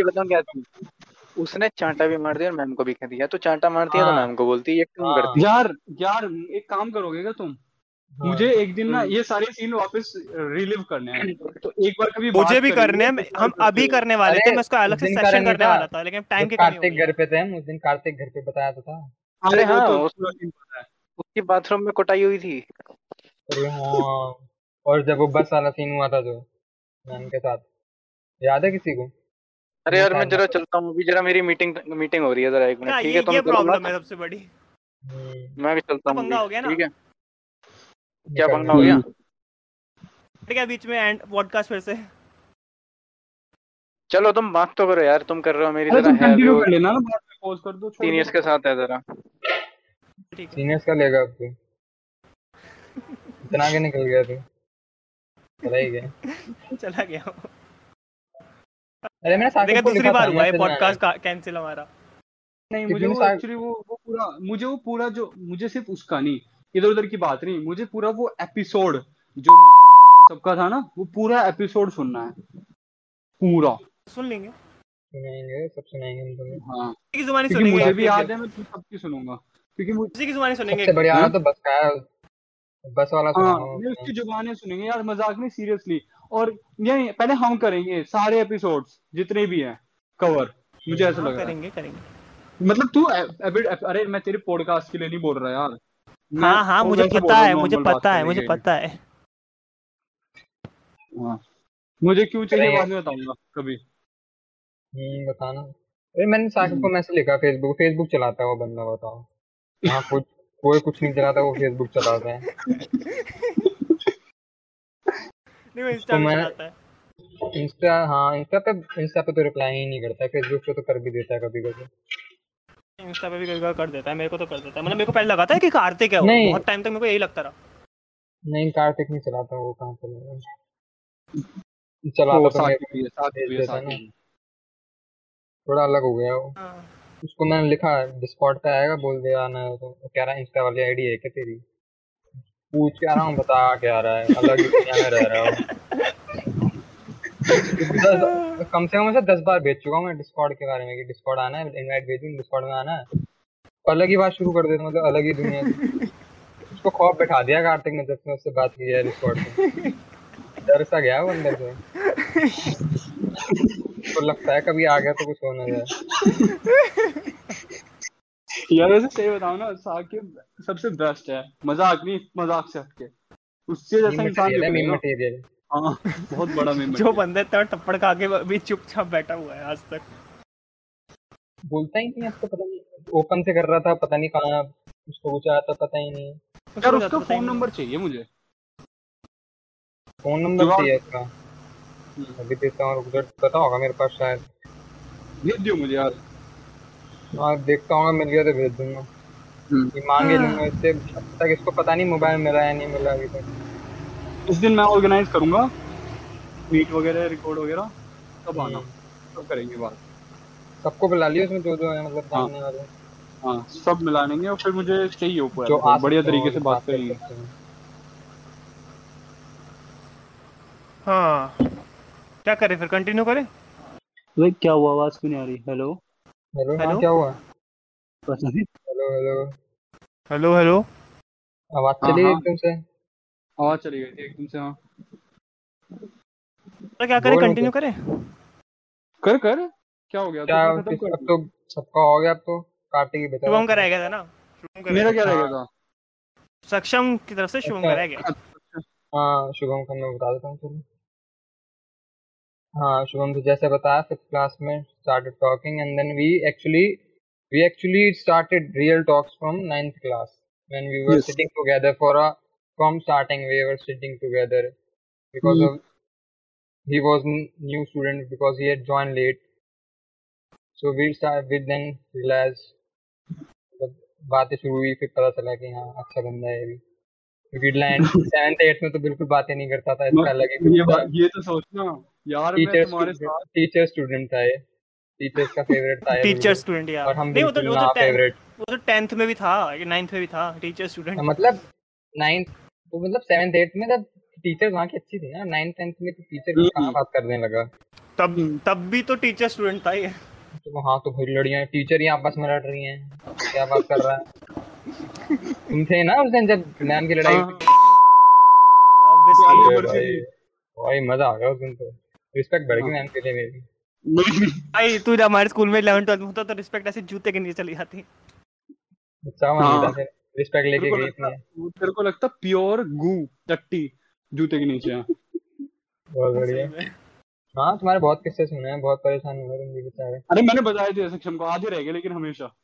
उसने चांटा भी मार दिया और मैम को भी कह दिया। तो चांटा मारती है तो हाँ। मैम को बोलती है क्यों हाँ। करती यार यार एक काम करोगे क्या तुम? हाँ। मुझे एक दिन ना हम्म। ये सारे सीन वापस रिलीव करने हैं। तो एक बार कभी मुझे भी करने हैं तो हम अभी करने वाले थे मैं उसका अलग से सेशन करने वाला था लेकिन टाइम की कमी कार्तिक घर पे थे हम उस दिन कार्तिक घर पे बताया तो था। अरे हाँ, तो है उसकी बाथरूम में कुटाई हुई थी। अरे हाँ। और जब वो बस वाला सीन हुआ था जो मैम के साथ। याद है किसी को? अरे यार मैं जरा चलता हूँ अभी जरा मेरी मीटिंग मीटिंग हो रही है जरा एक मिनट ठीक है तुम ये प्रॉब्लम है सबसे बड़ी। हम्म, मैं भी चलता हूँ पंगा हो गया ना? ठीक है। क्या पंगा हो गया? ठीक है बीच में एंड पॉडकास्ट फिर से। चलो तुम बात तो करो यार तुम कर रहे हो मेरी जरा है कंटिन्यू कर लेना ना बाद में पॉज कर दो छोड़ सीनियर्स के साथ है जरा। ठीक है। सीनियर्स का लेगा तू इतना आगे निकल गया तू। चला ही गया। चला गया अरे मैंने साकिब देखा को दूसरी बार हुआ है पॉडकास्ट कैंसिल हमारा। नहीं मुझे वो एक्चुअली वो वो पूरा मुझे वो पूरा जो मुझे सिर्फ़ उसका नहीं इधर उधर की बात नहीं मुझे पूरा वो एपिसोड जो सबका था ना वो पूरा एपिसोड सुनना है। पूरा। सुन लेंगे। सुनाएँगे सब सुनाएँगे हम तुम्हें। हाँ। किसी की जुबानी सुनेंगे। मुझे भी याद है मैं तुम सबकी सुनूँगा। क्योंकि मुझे किसी की जुबानी सुनेंगे। सबसे बढ़िया? तो बस का बस वाला हाँ उसकी जुबानें सुनेंगे। यार मज़ाक नहीं सीरियसली और नहीं पहले हम करेंगे सारे एपिसोड्स जितने भी हैं कवर मुझे ऐसा हाँ, लग रहा है। करेंगे करेंगे। मतलब तू अरे मैं तेरे पॉडकास्ट के लिए नहीं बोल रहा यार। हाँ हाँ मुझे पता है मुझे पता है मुझे पता है। हाँ। मुझे क्यों चाहिए बाद में बताऊँगा कभी। हम्म बताना। अरे मैंने साकिब को मैसेज लिखा फेसबुक फेसबुक चलाता है वो बंदा बताओ। हाँ कुछ कोई कुछ नहीं चलाता वो फेसबुक चलाता है। नहीं वो इंस्टा तो पे चलाता है। इंस्टा हाँ इंस्टा पे इंस्टा पे तो रिप्लाई ही नहीं करता फेसबुक पे तो कर भी देता है कभी कभी इंस्टा पे भी कभी कभी कर देता है मेरे को तो कर देता है। मतलब मेरे को पहले लगा था कि कार्तिक है वो। बहुत टाइम तक मेरे को यही लगता रहा। नहीं कार्तिक नहीं चलाता वो कहाँ चलेगा वो चलाता तो मेरे भेज देता ना। थोड़ा अलग हो गया वो। हाँ। उसको मैंने लिखा डिस्कॉर्ड पे आएगा बोल दिया आना तो। कह रहा है इंस्टा वाली आईडी है क्या तेरी? पूछ के आ रहा हूँ बता क्या रहा है, अलग दुनिया में रह रहा हूँ। कम से कम ऐसे दस बार भेज चुका हूँ मैं डिस्कॉर्ड के बारे में कि डिस्कॉर्ड आना है इनवाइट भेजूँ डिस्कॉर्ड में आना है। अलग ही बात शुरू कर देता मतलब अलग ही दुनिया उसको खौफ बैठा दिया कार्तिक ने जब से उससे बात की है डिस्कॉर्ड पे डर सा गया वो अंदर से। तो लगता है कभी आ गया तो कुछ हो। ना जाए यार वैसे सही बताऊँ ना साकिब सबसे बेस्ट है। मज़ाक नहीं मज़ाक से हटके उससे जैसा इंसान मीम। मटेरियल हाँ बहुत बड़ा मेम जो बंदे इतना टप्पड़ खा के भी चुपचाप बैठा हुआ है आज तक। बोलता ही नहीं आपको पता नहीं ओपन से कर रहा था पता नहीं कहाँ उसको कुछ आया था पता ही नहीं। यार उसका फ़ोन नंबर चाहिए मुझे। फ़ोन नंबर चाहिए उसका। अभी देता हूँ रुक जा, पता होगा मेरे पास शायद। भेज दियो मुझे यार। हाँ देखता हूँ मिल गया तो भेज दूँगा। हम्म। ये मांगे लूँगा इससे। अब तक इसको पता नहीं मोबाइल मिला या नहीं मिला अभी तक। उस दिन मैं ऑर्गेनाइज करूँगा। मीट वगैरह रिकॉर्ड वगैरह तब आना। हम्म। तब करेंगे बात। सबको बुला लिया उसमें जो जो है मतलब हाँ। जानने वाले। हाँ सब मिला लेंगे और फिर मुझे चाहिए वो पूरा जो बढ़िया तरीके से बात कर करेंगे। हाँ। क्या करें फिर? कंटिन्यू करें? भाई क्या हुआ? आवाज़ क्यों नहीं आ रही? हेलो हेलो हाँ हेलो? क्या हुआ? हेलो हेलो हेलो हेलो आवाज़ हाँ, चली हाँ। एकदम से? आवाज़ चली गई थी एकदम से हाँ। तो क्या करें? कंटिन्यू करें? कर कर। क्या हो गया? क्या तो कर अब तो सबका हो गया अब तो कार्तिक ही बचा शुभम का रह गया था ना? शुभम का रह मेरा गया क्या हाँ। रहेगा था? सक्षम की तरफ़ से शुभम का रह गया। हाँ शुभम का मैं बता देता हूँ चलो। हाँ शुभम तो जैसे बताया फिफ्थ क्लास में started talking and then we actually we actually started real talks from ninth class when we were sitting together for a from starting we were sitting together because of he was new student because he had join late so we start with then realize बातें शुरू हुई फिर पता चला कि हाँ अच्छा बंदा है अभी क्योंकि लाइन सेवेंथ एट में तो बिल्कुल बातें नहीं करता था इसका हाँ, अलग ये, ये तो सोचना। यार मैं टीचर तुम्हारे साथ टीचर स्टूडेंट था ये। टीचर्स का फेवरेट था टीचर। स्टूडेंट यार। और हम नहीं वो तो वो तो फेवरेट वो तो टेंथ में भी था नाइन्थ में भी था टीचर स्टूडेंट मतलब नाइन्थ तो मतलब सेवेंथ एट में जब टीचर वहाँ की अच्छी थी ना। नाइन्थ टेंथ में तो टीचर की कहाँ बात करने लगा। तब तब भी तो टीचर स्टूडेंट था ये। तो हाँ तो भाई लड़ियाँ टीचर ही आपस में लड़ रही हैं। क्या बात कर रहा है? तुम थे ना उस दिन जब मैम की लड़ाई वर्षी भाई भाई मज़ा आ गया उस दिन तो। रिस्पेक्ट बढ़ गई मैम के लिए मेरी। भाई तू जब हमारे स्कूल में 11 12 में होता तो रिस्पेक्ट ऐसे जूते के नीचे चली जाती। अच्छा हाँ। नहीं रिस्पेक्ट लेके गई इतनी। तेरे को लगता प्योर गू टट्टी जूते के नीचे। बहुत बढ़िया। हाँ तुम्हारे बहुत किस्से सुने हैं बहुत परेशान हुए तुम भी बेचारे। अरे मैंने बताया थे सक्षम को आधे रह गए लेकिन हमेशा।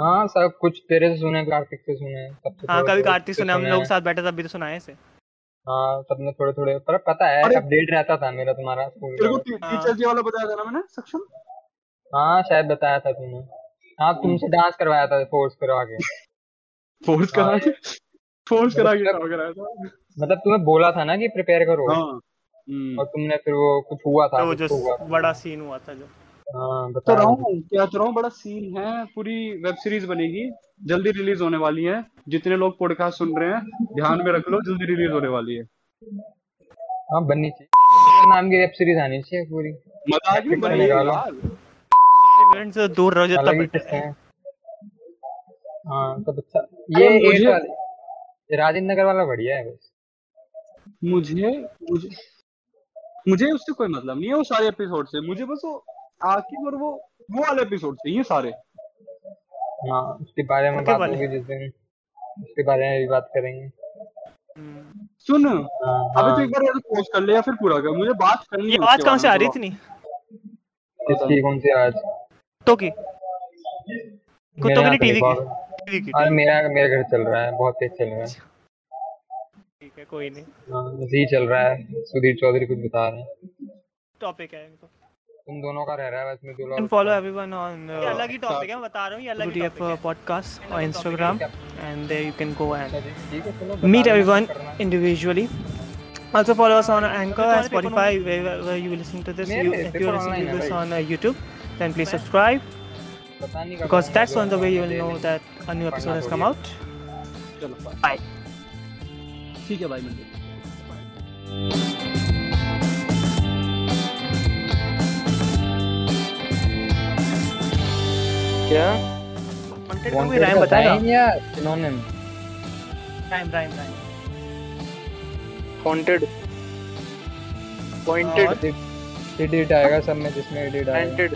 हाँ सब कुछ तेरे से सुने कार्तिक से सुने सबसे हाँ कभी कार्तिक सुने हम लोग साथ बैठे तब भी तो सुनाए इसे हाँ सबने थोड़े थोड़े पर पता है अपडेट रहता था मेरा तुम्हारा स्कूल तेरे को टीचर जी वाला बताया था ना मैंने सक्षम? हाँ शायद बताया था तुमने। हाँ तुमसे डांस करवाया था फोर्स करवा के फोर्स हाँ। करा के फोर्स करा के मतलब- करा कराया था। मतलब तुम्हें बोला था ना कि प्रिपेयर करो। हाँ। हम्म। और तुमने फिर वो कुछ हुआ था तो वो जो बड़ा सीन हुआ था जो। बता रहा हूँ क्या तो रहा हूँ बड़ा सीन है पूरी वेब सीरीज़ बनेगी जल्दी रिलीज़ होने वाली है जितने लोग पॉडकास्ट सुन रहे हैं ध्यान में रख लो जल्दी रिलीज़ होने वाली है। हाँ बननी चाहिए। नाम की वेब सीरीज़ आनी चाहिए पूरी। से दूर रहो जितना अलग बेटर है। हाँ तो अच्छा अरे ये मुझे- ये वाले- ये राजेंद्र नगर वाला बढ़िया है बस। मुझे मुझे मुझे उससे कोई मतलब नहीं है वो सारे एपिसोड से। मुझे बस वो आखिर और वो वो वाले एपिसोड चाहिए सारे। हाँ उसके बारे में बात होगी जिस दिन। उसके बारे में भी बात करेंगे। सुन। हाँ अबे तो हाँ। एक बार यार पोस्ट कर ले या फिर पूरा कर मुझे बात करनी ये है आवाज़ उसके कहाँ से आ रही थी नहीं। इसकी कौन सी आज? तो की कुत्तों की तो टीवी की। बहुत- टीवी की अरे मेरा मेरे घर चल रहा है बहुत तेज चल रहा है। ठीक है कोई नहीं। हाँ बस चल रहा है। सुधीर चौधरी कुछ बता रहे हैं। टॉपिक है तो। तुम दोनों का रह रहा है बस में दो लोग फॉलो एवरीवन ऑन uh, अलग ही टॉपिक है मैं बता रहा हूँ ये अलग ही टॉपिक है पॉडकास्ट और Instagram and there you can go and है करना है। individually. Also follow us on Anchor and Spotify where, where you listen to this. You, if you're listening to this on uh, YouTube, then please subscribe because that's on the way you will day know that a new episode has come out. Bye. ठीक है भाई मिलते क्या Wanted का कोई का बताएगा? rhyme या synonym? Rhyme, rhyme, rhyme. Pointed? Edit आएगा सब में जिसमें edit आएगा पॉइंटेड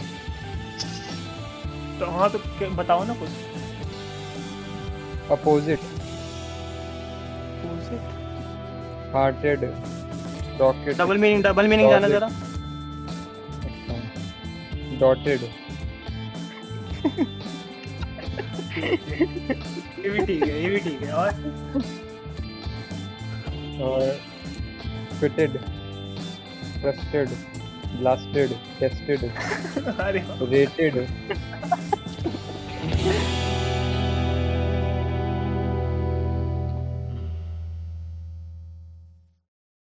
तो हाँ तो बताओ ना कुछ. opposite Who's it? hearted rocket Double meaning, double meaning जाना. जरा. अच्छा। ये भी ठीक है ये भी ठीक है और? Fitted trusted blasted tested rated